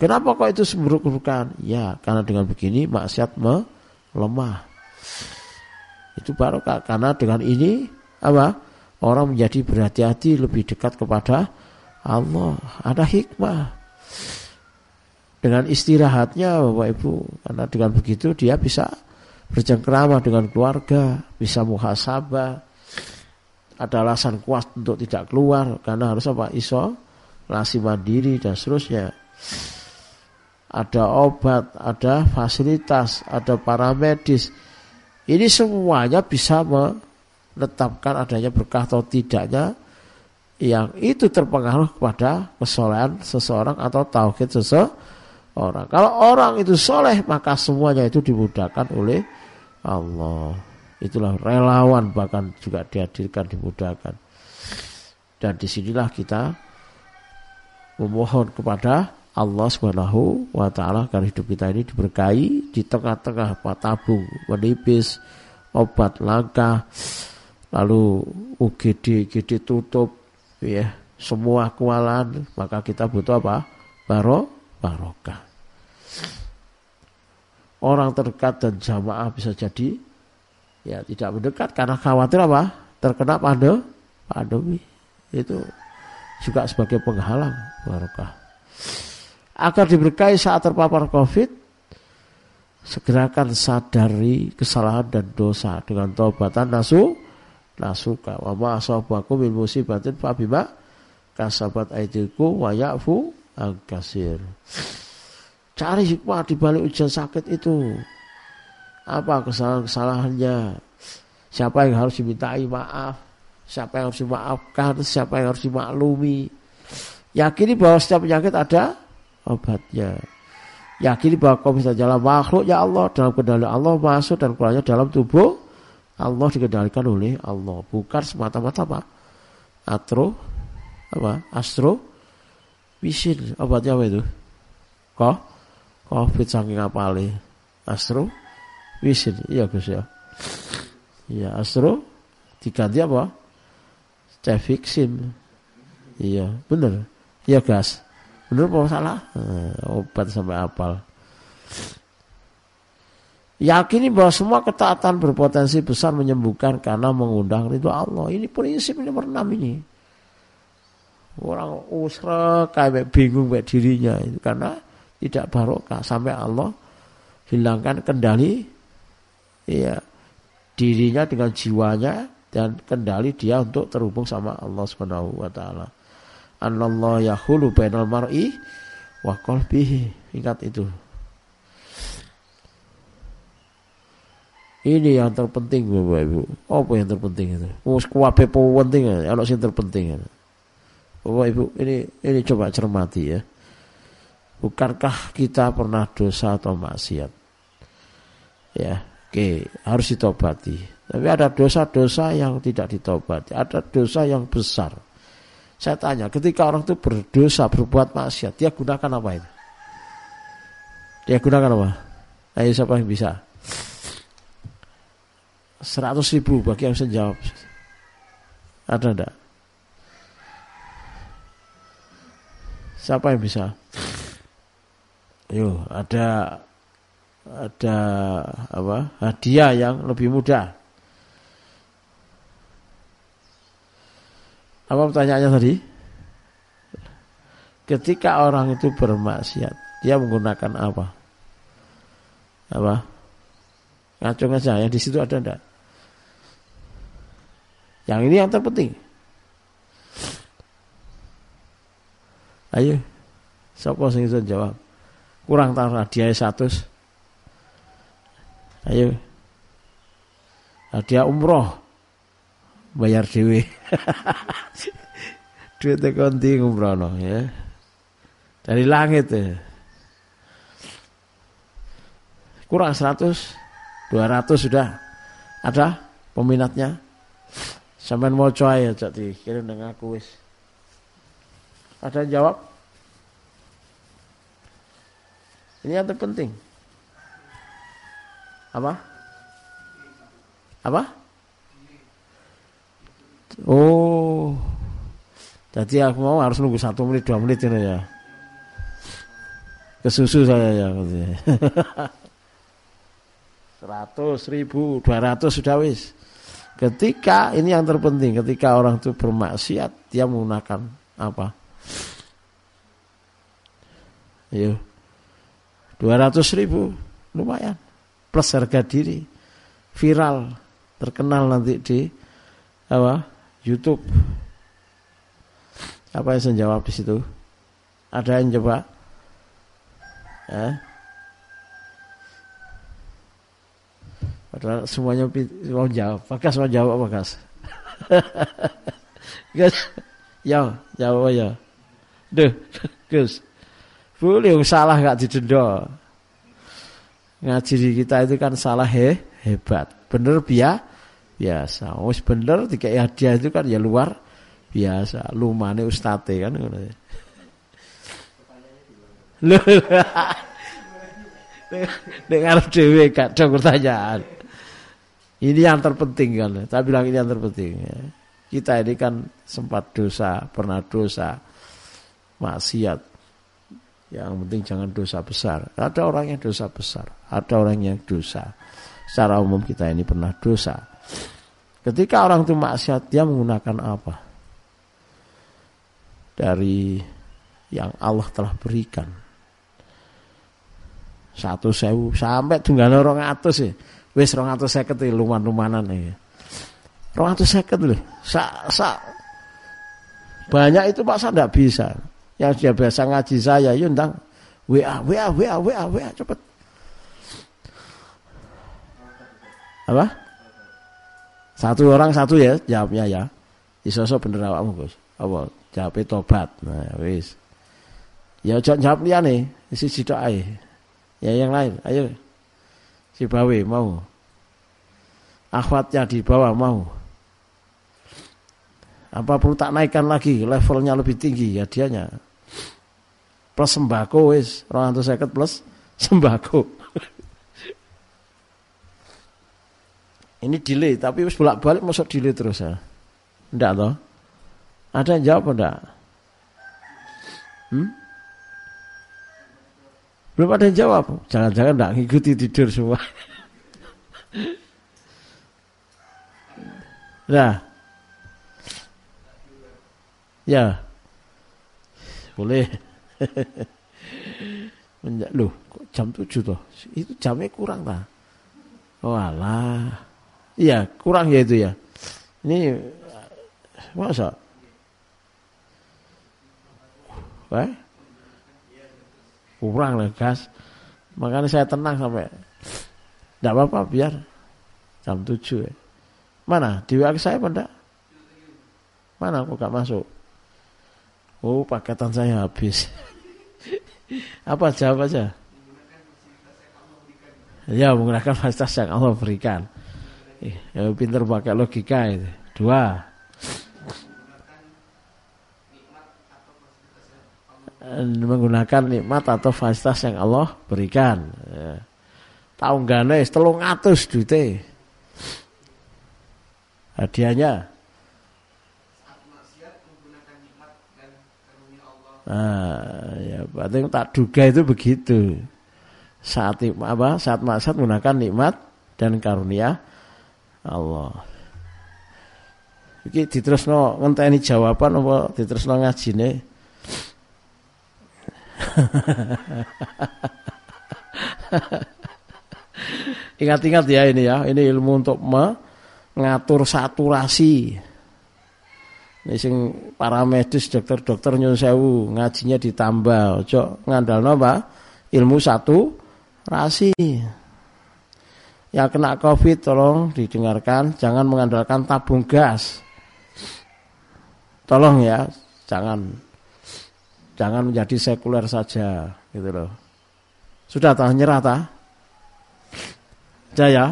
Kenapa kok itu seburuk-burukan? Ya, karena dengan begini maksiat melemah. Itu barokah karena dengan ini apa? Orang menjadi berhati-hati lebih dekat kepada Allah. Ada hikmah. Dengan istirahatnya Bapak Ibu, karena dengan begitu dia bisa bercengkrama dengan keluarga, bisa muhasabah. Ada alasan kuat untuk tidak keluar karena harus apa? Iso, isolasi mandiri dan seterusnya ada obat, ada fasilitas, ada paramedis. Ini semuanya bisa menetapkan adanya berkah atau tidaknya yang itu terpengaruh kepada kesolehan seseorang atau tauhid sese orang. Kalau orang itu soleh maka semuanya itu dimudahkan oleh Allah. Itulah relawan bahkan juga dihadirkan dimudahkan. Dan di sinilah kita memohon kepada Allah Subhanahu wa taala agar hidup kita ini diberkahi di tengah-tengah tabung menipis obat langka lalu UGD UGD tutup ya semua kewalahan maka kita butuh apa baro barokah orang terdekat dan jamaah bisa jadi ya tidak mendekat. Karena khawatir apa? Terkena pandemi. Itu juga sebagai penghalang barokah. Agar diberkahi saat terpapar covid segerakan sadari kesalahan dan dosa dengan taubatan nasu nasuka. Wa ma asabakum min musibatin fa bima kasabat aidiku wa ya'fu angkasir cari hikmah di balik ujian sakit itu. Apa kesalahan-kesalahannya? Siapa yang harus dimintai maaf? Siapa yang harus dimaafkan? Siapa yang harus dimaklumi? Yakini bahwa setiap penyakit ada obatnya. Yakini bahwa kau bisa jalan makhluk ya Allah dalam kendali Allah masuk dan keluarnya dalam tubuh Allah dikendalikan oleh Allah. Bukan semata-mata apa atro apa? Astro vision obatnya apa itu? Kok covid saking apale? Astro? Vision iya Gus ya. Iya astro? Diganti apa? Cefixin iya bener. Iya gas. Bener apa salah? Eh, obat sampai apal. Yakini bahwa semua ketaatan berpotensi besar menyembuhkan karena mengundang itu Allah. Ini prinsip nomor enam ini. Orang usra kayak bingung kayak dirinya. Itu karena tidak barokah sampai Allah hilangkan kendali ya dirinya dengan jiwanya dan kendali dia untuk terhubung sama Allah Subhanahu wa taala. Anallah yahulu bainal mar'i wa qalbihi. Ingat itu. Ini yang terpenting Bapak Ibu. Apa yang terpenting itu? Wis kuwabe penting ana sing terpenting. Bapak Ibu, ini ini coba cermati ya. Bukankah kita pernah dosa atau maksiat? Ya, oke, harus ditobati. Tapi ada dosa-dosa yang tidak ditobati, ada dosa yang besar. Saya tanya, ketika orang itu berdosa, berbuat maksiat, dia gunakan apa itu? Dia gunakan apa? Ayo siapa yang bisa? Seratus ribu bagi yang bisa jawab. Ada enggak? Siapa yang bisa? Yo, ada ada apa? Hadiah yang lebih mudah. Apa pertanyaannya tadi? Ketika orang itu bermaksiat, dia menggunakan apa? Apa? Ngacung aja, yang di situ ada enggak? Yang ini yang terpenting. Ayo, siapa bisa jawab? Kurang tahu hadiah satu. Ayo, hadiah umroh bayar dewi. Duit konti umroh no, ya. Dari langit ya. Kurang 100, 200 sudah. Ada peminatnya? Sampai mau coy ya cak dikirim dengan aku wis. Ada yang jawab? Ini yang terpenting. Apa? Apa? Oh. Jadi aku mau harus nunggu satu menit dua menit ini ya. Kesusu saya ya. Seratus ribu, dua ratus sudah wis. Ketika ini yang terpenting, ketika orang itu bermaksiat, dia menggunakan apa? Ayo, 200 ribu, lumayan. Plus harga diri, viral, terkenal nanti di apa? YouTube. Apa yang saya jawab di situ? Ada yang coba? Eh? Padahal semuanya mau jawab. Bagas mau jawab apa Gas? Gas, ya, jawab ya. Duh, Gus. Boleh salah nggak didenda. Ngaji kita itu kan salah he, hebat. Bener biar biasa. Wis bener tiga hadiah itu kan ya luar biasa. Lumane ustate kan ngono. Lho. Nek ada pertanyaan. Ini yang terpenting kan. Saya bilang ini yang terpenting. Kita ini kan sempat dosa, pernah dosa, maksiat. Yang penting jangan dosa besar. Ada orang yang dosa besar, ada orang yang dosa. Secara umum kita ini pernah dosa. Ketika orang itu maksiat, dia menggunakan apa? Dari yang Allah telah berikan. Satu sewu sampai tunggal orang atas ya. Wis orang atas seket ya luman-lumanan ya. Orang atas seket loh. Sa, sa, banyak itu pak saya tidak bisa yang sudah biasa ngaji saya, yuk ndang WA, WA, WA, WA, WA, cepet. Apa? Satu orang satu ya jawabnya ya. Isoso bener awakmu Gus. Apa? Jawabnya tobat. Nah, wis. Ya jangan jawab nih, isi sitok ae. Ya yang lain, ayo. Si Bawe mau. Akhwatnya di bawah mau. Apa perlu tak naikkan lagi levelnya lebih tinggi ya dianya plus sembako wis 250 plus sembako. Ini delay tapi wis bolak-balik masuk delay terus ya. Enggak toh? Ada yang jawab enggak? Hmm? Belum ada yang jawab. Jangan-jangan enggak ngikuti tidur semua. Nah. Ya. Boleh. Menjak, loh, kok jam 7 toh? Itu jamnya kurang tak? Oh alah. Iya, kurang ya itu ya. Ini masa? Wah? Kurang lah gas. Makanya saya tenang sampai. Tidak apa-apa biar jam 7 ya. Mana? Di WA saya pada? Mana kok gak masuk? Oh paketan saya habis. Apa jawab aja? Ya menggunakan fasilitas yang Allah berikan. Ya, pinter pakai logika itu. Dua. Menggunakan nikmat atau fasilitas yang Allah berikan. Ya. Tahu nggak nih? Telung atus duit. Hadiahnya Nah, ya berarti tak duga itu begitu. Saat apa? Saat maksat menggunakan nikmat dan karunia Allah. Iki diterusno ngenteni jawaban apa diterusno ngajine? Ingat-ingat ya ini ya, ini ilmu untuk mengatur saturasi Nek sing para medis dokter-dokter nyun sewu ngajinya ditambah ojo ngandalno apa? Ilmu satu rasi. Yang kena Covid tolong didengarkan, jangan mengandalkan tabung gas. Tolong ya, jangan jangan menjadi sekuler saja gitu loh. Sudah tak nyerah tak? Jaya.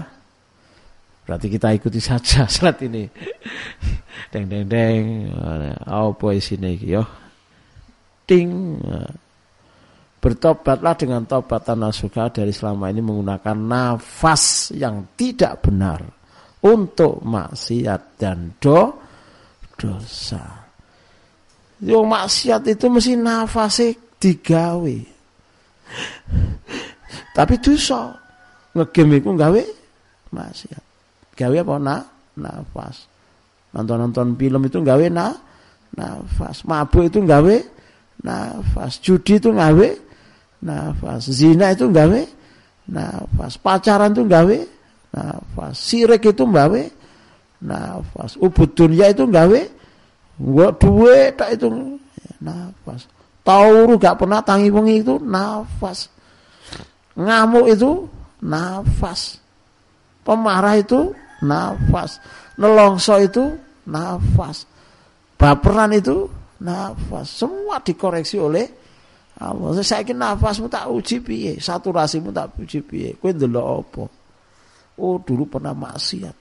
Berarti kita ikuti saja saat ini deng deng deng apa isine iki yo ting bertobatlah dengan tobatan nasuka dari selama ini menggunakan nafas yang tidak benar untuk maksiat dan do dosa. Yo maksiat itu mesti nafasnya digawe. Tapi dosa ngegame gawe maksiat. Gawe apa nak nafas. Nonton-nonton film itu gawe na nafas. Mabuk itu gawe nafas. Judi itu gawe nafas. Zina itu gawe nafas. Pacaran itu gawe nafas. Sirik itu gawe nafas. Ubud dunia itu gawe gua duwe tak itu nafas. Tauru gak pernah tangi wengi itu nafas. Ngamuk itu nafas. Pemarah itu nafas. Nelongso itu nafas. Baperan itu nafas. Semua dikoreksi oleh Allah. Saya kira nafasmu tak uji piye, saturasimu tak uji piye. Kowe ndelok apa? Oh, dulu pernah maksiat.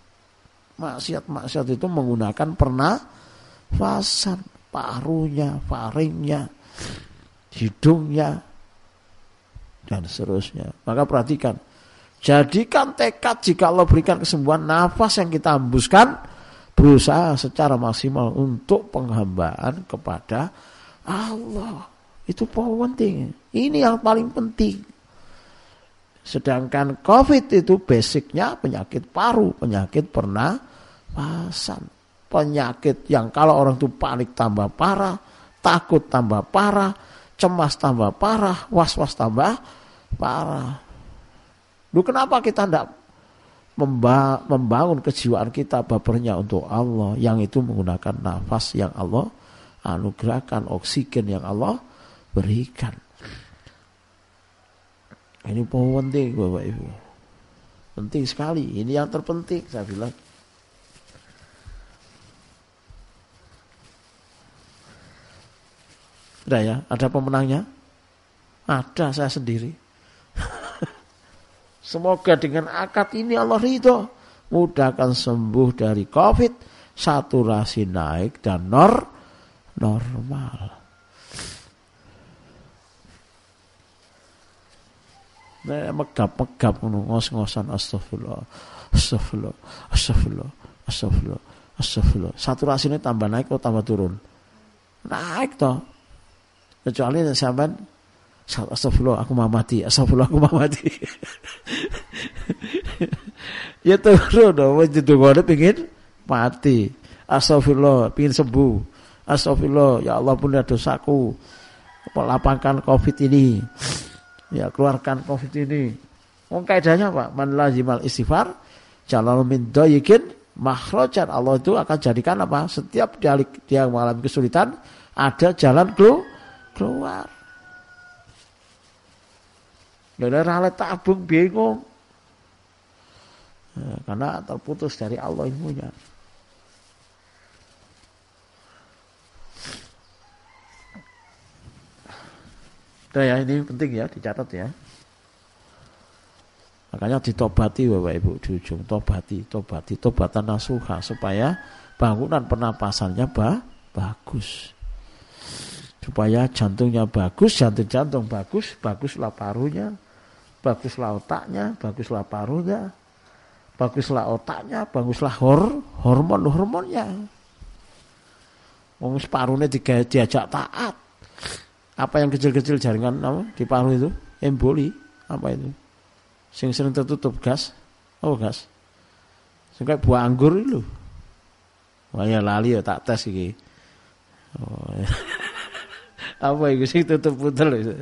Maksiat-maksiat itu menggunakan pernah fasan, parunya, faringnya, hidungnya, dan seterusnya. Maka perhatikan, jadikan tekad jika Allah berikan kesembuhan nafas yang kita hembuskan, berusaha secara maksimal untuk penghambaan kepada Allah. Itu penting. Ini yang paling penting. Sedangkan COVID itu basicnya penyakit paru, penyakit pernafasan. Penyakit yang kalau orang itu panik tambah parah, takut tambah parah, cemas tambah parah, was-was tambah parah. Lu kenapa kita tidak membangun kejiwaan kita bapernya untuk Allah yang itu menggunakan nafas yang Allah anugerahkan, oksigen yang Allah berikan. Ini penting Bapak Ibu. Penting sekali. Ini yang terpenting saya bilang. Sudah ya, ada pemenangnya? Ada saya sendiri. Semoga dengan akad ini Allah ridho. Mudahkan sembuh dari COVID, saturasi naik dan nor normal. Nah, megap-megap ngos-ngosan astagfirullah. Astagfirullah. Astagfirullah. Astagfirullah. Astagfirullah. Saturasinya tambah naik atau tambah turun? Naik toh. Kecuali sampean astagfirullah aku mau mati. Astagfirullah aku mau mati. ya turun dong. Didongone pengin mati. Astagfirullah, pingin sembuh. Astagfirullah, ya Allah punya dosaku. Lapangkan covid ini ya keluarkan covid ini Wong kaidahnya Pak, man lazimal istighfar jalan min dayikin makhrajan Allah itu akan jadikan apa? Setiap dia, dia mengalami kesulitan ada jalan keluar. Dari rakyat tabung bingung. Ya, karena terputus dari Allah ilmunya. Udah ya ini penting ya dicatat ya. Makanya ditobati Bapak Ibu di ujung tobati, tobati, tobatan nasuha supaya bangunan pernapasannya bah, bagus. Supaya jantungnya bagus, jantung-jantung bagus, baguslah parunya, baguslah otaknya, baguslah parunya, baguslah otaknya, baguslah hor, hormon-hormonnya. Wong parune diajak taat. Apa yang kecil-kecil jaringan apa di paru itu? Emboli apa itu? Sing sering tertutup gas. Oh gas. Sehingga buah anggur itu wah ya lali ya tak tes iki. Oh, ya. apa itu sing tutup putel itu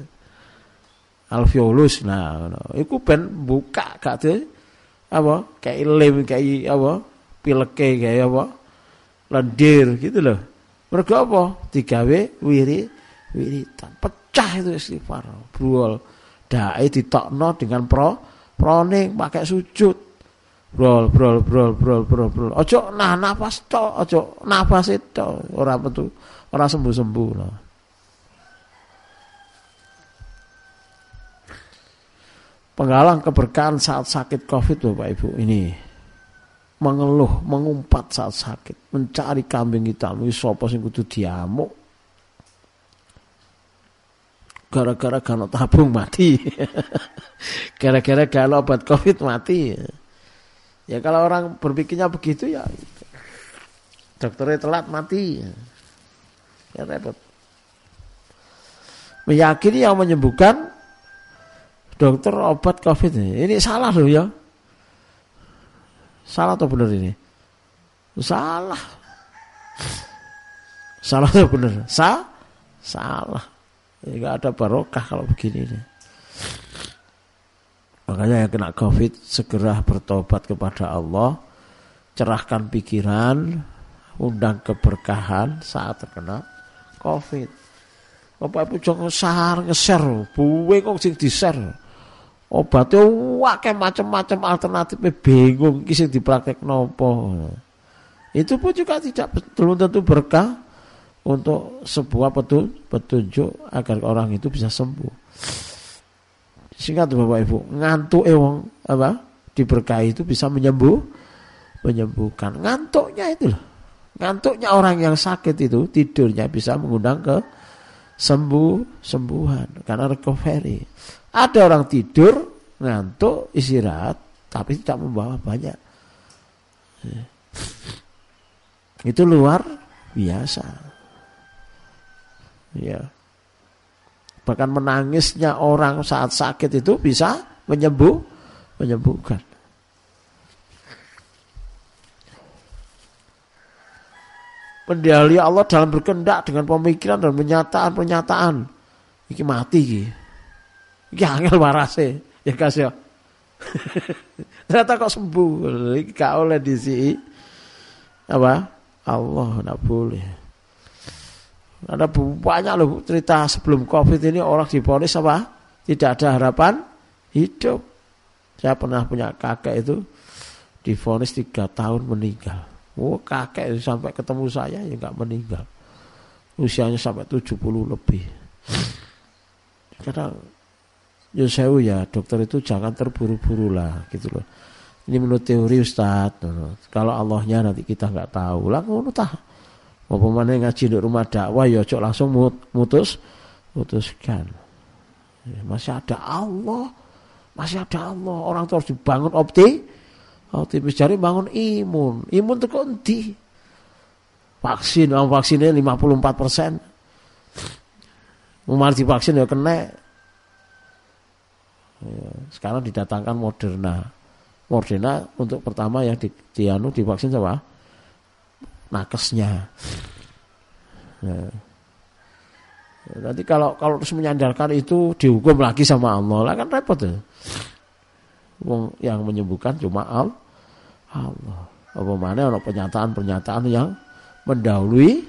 alveolus nah itu ben buka gak apa kayak lem kayak apa pileke kayak apa lendir gitu loh mereka apa digawe wiri wiritan. Pecah itu istighfar. Brol. Dai ditokno dengan pro proning pakai sujud. Brol brol brol brol brol brol. Ojo nah nafas to, ojo nafas itu ora betul, ora sembuh-sembuh lah. Penggalang keberkahan saat sakit Covid Bapak Ibu ini mengeluh, mengumpat saat sakit, mencari kambing hitam, wis sapa sing kudu diamuk, gara-gara kalau tabung mati. gara-gara kalau obat covid mati. Ya kalau orang berpikirnya begitu ya dokternya telat mati. Ya repot. Meyakini yang menyembuhkan dokter obat covid ini. Ini salah loh ya. Salah atau benar ini? Salah. Salah atau benar? Sa salah. Enggak ada barokah kalau begini. Makanya yang kena COVID segera bertobat kepada Allah, cerahkan pikiran, undang keberkahan saat terkena COVID. Bapak Ibu jangan sahar ngeser, buwe kok sing diser. Obatnya wakai macam-macam alternatifnya bingung di praktek nopo. Itu pun juga tidak belum tentu berkah untuk sebuah petunjuk agar orang itu bisa sembuh. Singkat Bapak Ibu, ngantuk ewang apa diberkahi itu bisa menyembuh, menyembuhkan. Ngantuknya itu loh. Ngantuknya orang yang sakit itu tidurnya bisa mengundang ke sembuh sembuhan karena recovery. Ada orang tidur ngantuk istirahat tapi tidak membawa banyak. Itu luar biasa. Ya. Bahkan menangisnya orang saat sakit itu bisa menyembuh, menyembuhkan. Mendali Allah dalam berkendak dengan pemikiran dan pernyataan-pernyataan. Iki mati iki. Iki angel warase. Ya kasih ya. Ternyata kok sembuh. Iki gak oleh disi. Apa? Allah tidak boleh. Ada banyak loh cerita sebelum COVID ini orang diponis apa? Tidak ada harapan hidup. Saya pernah punya kakek itu difonis tiga tahun meninggal. Oh kakek sampai ketemu saya ya nggak meninggal. Usianya sampai 70 lebih. Kadang ya sewu ya dokter itu jangan terburu-buru lah gitu loh. Ini menurut teori Ustaz. Kalau Allahnya nanti kita nggak tahu lah ngono tah. Apa mana ngaji di rumah dakwah ya cok langsung mutus mutuskan. Ya, masih ada Allah. Masih ada Allah. Orang terus dibangun opti Optimis cari bangun imun. Imun itu kok Vaksin, vaksinnya 54 persen. Mau divaksin ya kena. Ya, sekarang didatangkan Moderna. Moderna untuk pertama yang di, di anu divaksin siapa? Nakesnya. Ya. Nanti kalau kalau terus menyandarkan itu dihukum lagi sama Allah, lah kan repot ya. Yang menyembuhkan cuma Allah. Allah. Apa mana ada pernyataan-pernyataan yang mendahului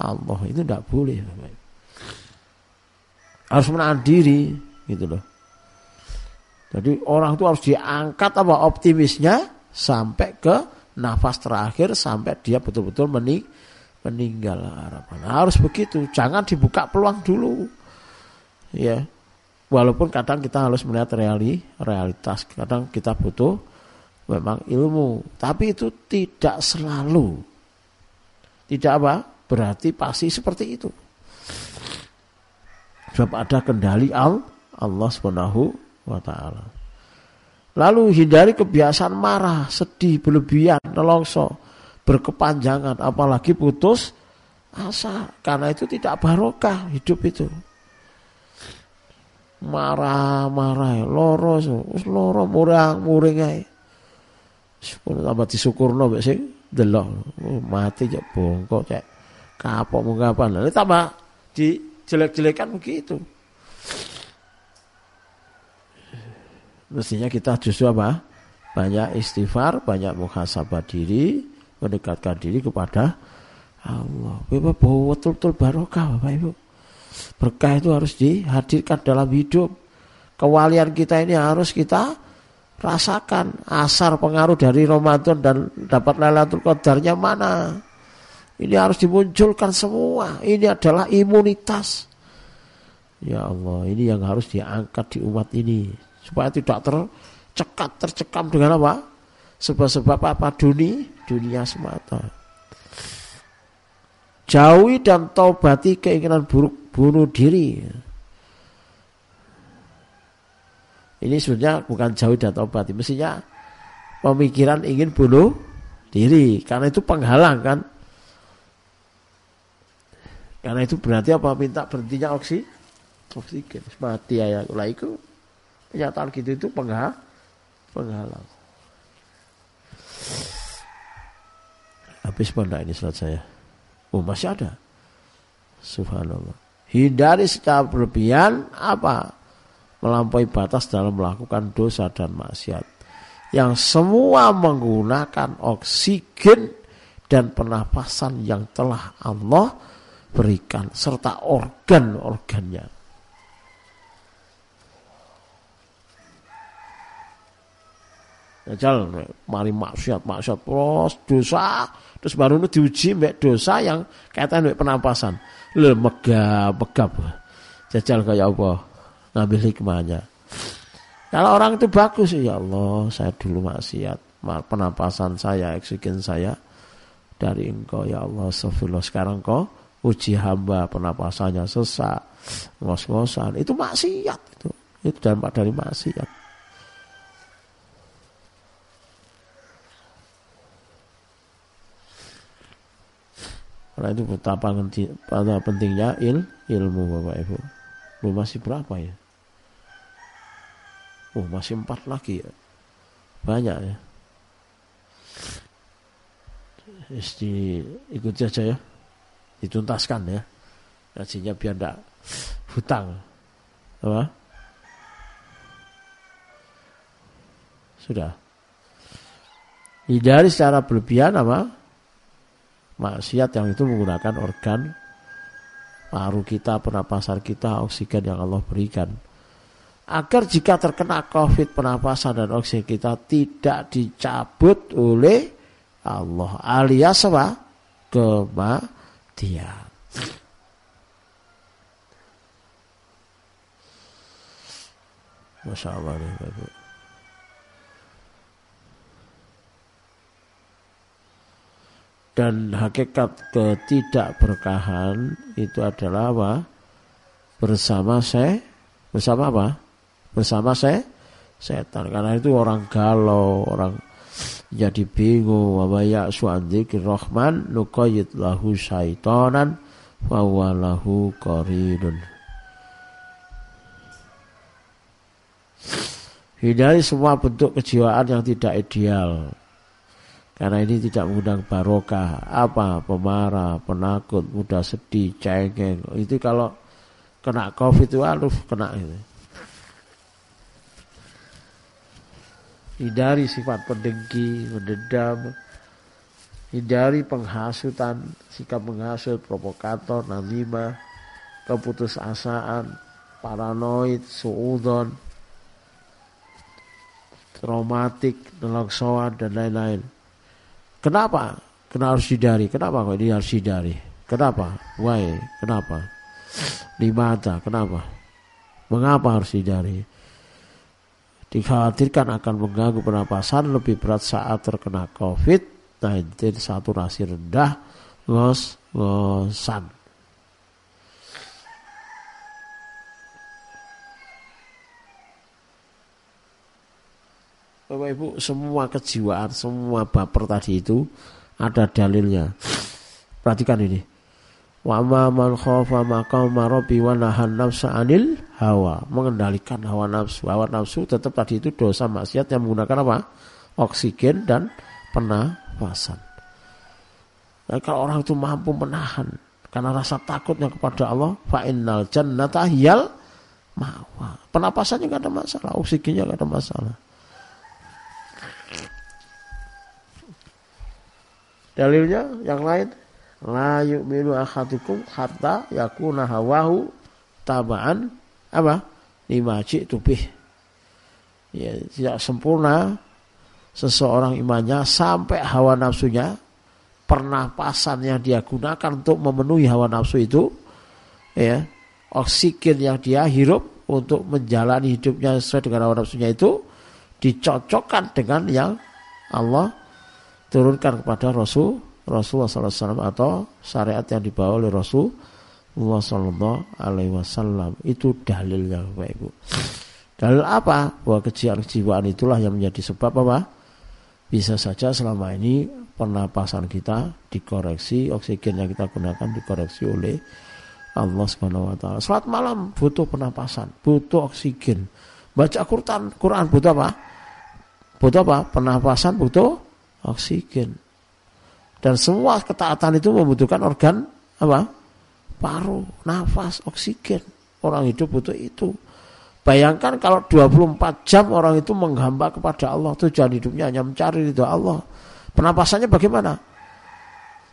Allah itu tidak boleh. Harus menahan diri gitu loh. Jadi orang itu harus diangkat apa optimisnya sampai ke nafas terakhir sampai dia betul-betul mening meninggal harapan. Harus begitu, jangan dibuka peluang dulu. Ya. Walaupun kadang kita harus melihat reali, realitas, kadang kita butuh memang ilmu, tapi itu tidak selalu. Tidak apa? Berarti pasti seperti itu. Sebab ada kendali al Allah Subhanahu wa taala. Lalu hindari kebiasaan marah, sedih, berlebihan, nelongso, berkepanjangan, apalagi putus asa. Karena itu tidak barokah hidup itu. Marah-marah, loro, loro murang, muring. Sepuluh tambah disyukurno mbek sing delok oh, mati cek bongkok cek kapok mau kapan. Lalu tambah dijelek-jelekan begitu. Mestinya kita justru apa? Banyak istighfar, banyak muhasabah diri, mendekatkan diri kepada Allah. Bapak bawa betul-betul barokah Bapak Ibu. Berkah itu harus dihadirkan dalam hidup. Kewalian kita ini harus kita rasakan asar pengaruh dari Ramadan dan dapat Lailatul Qadarnya mana. Ini harus dimunculkan semua. Ini adalah imunitas. Ya Allah, ini yang harus diangkat di umat ini supaya tidak tercekat tercekam dengan apa? Sebab-sebab apa? Dunia, dunia semata. Jauhi dan taubati keinginan buruk bunuh diri. Ini sebenarnya bukan jauh dan tobat, mestinya pemikiran ingin bunuh diri karena itu penghalang kan. Karena itu berarti apa minta berhentinya oksi oksigen mati ya lah itu kenyataan gitu itu penghal penghalang. Habis mana ini surat saya? Oh masih ada. Subhanallah. Hindari secara berlebihan apa? melampaui batas dalam melakukan dosa dan maksiat. Yang semua menggunakan oksigen dan pernapasan yang telah Allah berikan serta organ-organnya. Jajal mari maksiat, maksiat terus dosa, terus baru itu diuji mbek dosa yang kaitan mbek penampasan. Lho megap, megap. Jajal kayak apa? Ngambil hikmahnya. Kalau orang itu bagus, ya Allah, saya dulu maksiat, penampasan saya, eksigen saya dari engkau ya Allah, astagfirullah sekarang kau uji hamba penapasannya sesak, ngos-ngosan, itu maksiat itu. Itu dampak dari maksiat. Karena itu betapa pentingnya il, ilmu Bapak Ibu. Lu masih berapa ya? Oh masih empat lagi ya. Banyak ya. Isti ikuti aja ya. Dituntaskan ya. Gajinya biar tidak hutang. Apa? Sudah. Hindari secara berlebihan apa? Maksiat yang itu menggunakan organ paru kita, pernapasan kita, oksigen yang Allah berikan. Agar jika terkena COVID pernapasan dan oksigen kita tidak dicabut oleh Allah alias apa? Kematian. Masya Allah nih Bapak. Dan hakikat ketidakberkahan itu adalah apa? Bersama saya, bersama apa? Bersama saya, setan. Karena itu orang galau, orang jadi bingung. Wa ya su'adzikir rahman nuqayyid lahu syaitonan wa lahu qarinun. Hindari semua bentuk kejiwaan yang tidak ideal karena ini tidak mengundang barokah. Apa? Pemarah, penakut, mudah sedih, cengeng. Itu kalau kena covid itu aduh kena itu. Hindari sifat pendengki, mendendam. Hindari penghasutan, sikap menghasut, provokator, namimah, keputusasaan, paranoid, suudon, traumatik, nelongsoan, dan lain-lain. Kenapa? Kenapa harus hindari? Kenapa kok ini harus hindari? Kenapa? Why? Kenapa? Limata? Kenapa? Mengapa harus hindari? Dikhawatirkan akan mengganggu pernapasan lebih berat saat terkena COVID-19 saturasi rendah ngos-ngosan. Bapak Ibu semua kejiwaan, semua baper tadi itu ada dalilnya. Perhatikan ini. Wa ma man khafa maqama rabbi wa nahan nafsa anil hawa. Mengendalikan hawa nafsu. Hawa nafsu tetap tadi itu dosa maksiat yang menggunakan apa? Oksigen dan pernafasan. Nah, kalau orang itu mampu menahan karena rasa takutnya kepada Allah, fa innal jannata hiyal mawa. Penapasannya enggak ada masalah, oksigennya enggak ada masalah. Dalilnya yang lain la yu'minu ahadukum hatta yakuna hawahu tabaan apa? lima jitu bih. Ya, tidak sempurna seseorang imannya sampai hawa nafsunya pernapasan yang dia gunakan untuk memenuhi hawa nafsu itu ya oksigen yang dia hirup untuk menjalani hidupnya sesuai dengan hawa nafsunya itu dicocokkan dengan yang Allah turunkan kepada Rasul Rasulullah SAW atau syariat yang dibawa oleh Rasulullah Alaihi Wasallam itu dalilnya Bapak Ibu. Dalil apa? Bahwa kejiwaan-kejiwaan itulah yang menjadi sebab apa? Bisa saja selama ini pernapasan kita dikoreksi, oksigen yang kita gunakan dikoreksi oleh Allah Subhanahu wa taala. Malam butuh pernapasan, butuh oksigen. Baca Quran, Quran butuh apa? Butuh apa? Pernapasan butuh oksigen. Dan semua ketaatan itu membutuhkan organ apa? Paru, nafas, oksigen. Orang hidup butuh itu. Bayangkan kalau 24 jam orang itu menghamba kepada Allah, tujuan hidupnya hanya mencari ridho Allah. Penapasannya bagaimana?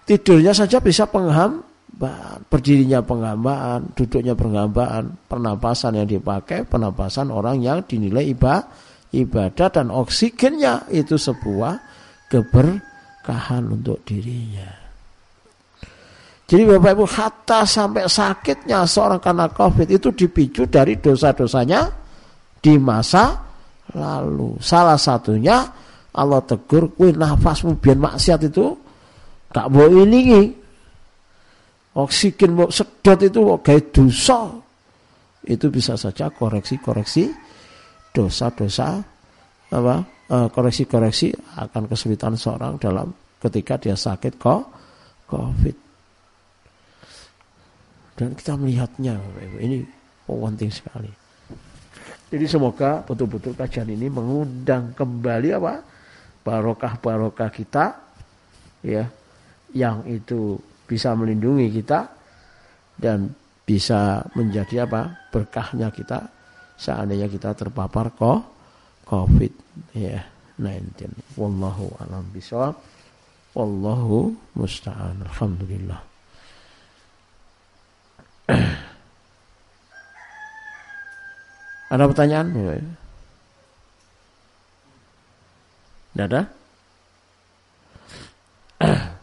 Tidurnya saja bisa penghambaan, berdirinya penghambaan, duduknya penghambaan, pernapasan yang dipakai, penapasan orang yang dinilai ibadah ibadah dan oksigennya itu sebuah keberkahan untuk dirinya. Jadi Bapak Ibu hatta sampai sakitnya seorang karena COVID itu dipicu dari dosa-dosanya di masa lalu. Salah satunya Allah tegur kue nafasmu biar maksiat itu gak mau ilingi. Oksigen mau sedot itu mau gaya dosa. Itu bisa saja koreksi-koreksi dosa-dosa apa koreksi-koreksi akan kesulitan seorang dalam ketika dia sakit kok COVID. Dan kita melihatnya, ini penting sekali. Jadi semoga betul-betul kajian ini mengundang kembali apa barokah-barokah kita, ya, yang itu bisa melindungi kita dan bisa menjadi apa berkahnya kita seandainya kita terpapar kok COVID ya 19. Wallahu alam bisawab. Wallahu musta'an. Alhamdulillah. Ada pertanyaan? Tidak ada?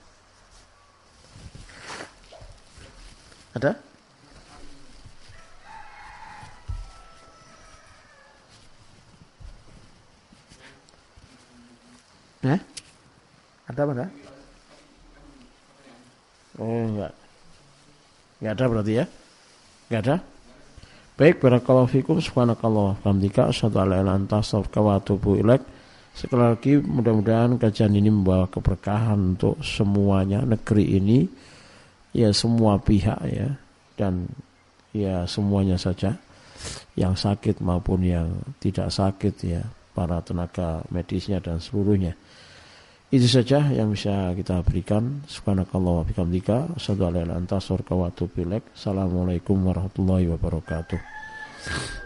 ada? Ya? Ada apa Oh enggak. Enggak ada berarti ya? Enggak ada? Baik, barakallahu fikum subhanakallah hamdika asyhadu an la ilaha illa anta wa atubu ilaik. Sekali lagi mudah-mudahan kajian ini membawa keberkahan untuk semuanya negeri ini ya semua pihak ya dan ya semuanya saja yang sakit maupun yang tidak sakit ya para tenaga medisnya dan seluruhnya. Itu saja yang bisa kita berikan. Subhanakallah wa bihamdika. Asyhadu an la ilaha illa anta Assalamualaikum warahmatullahi wabarakatuh.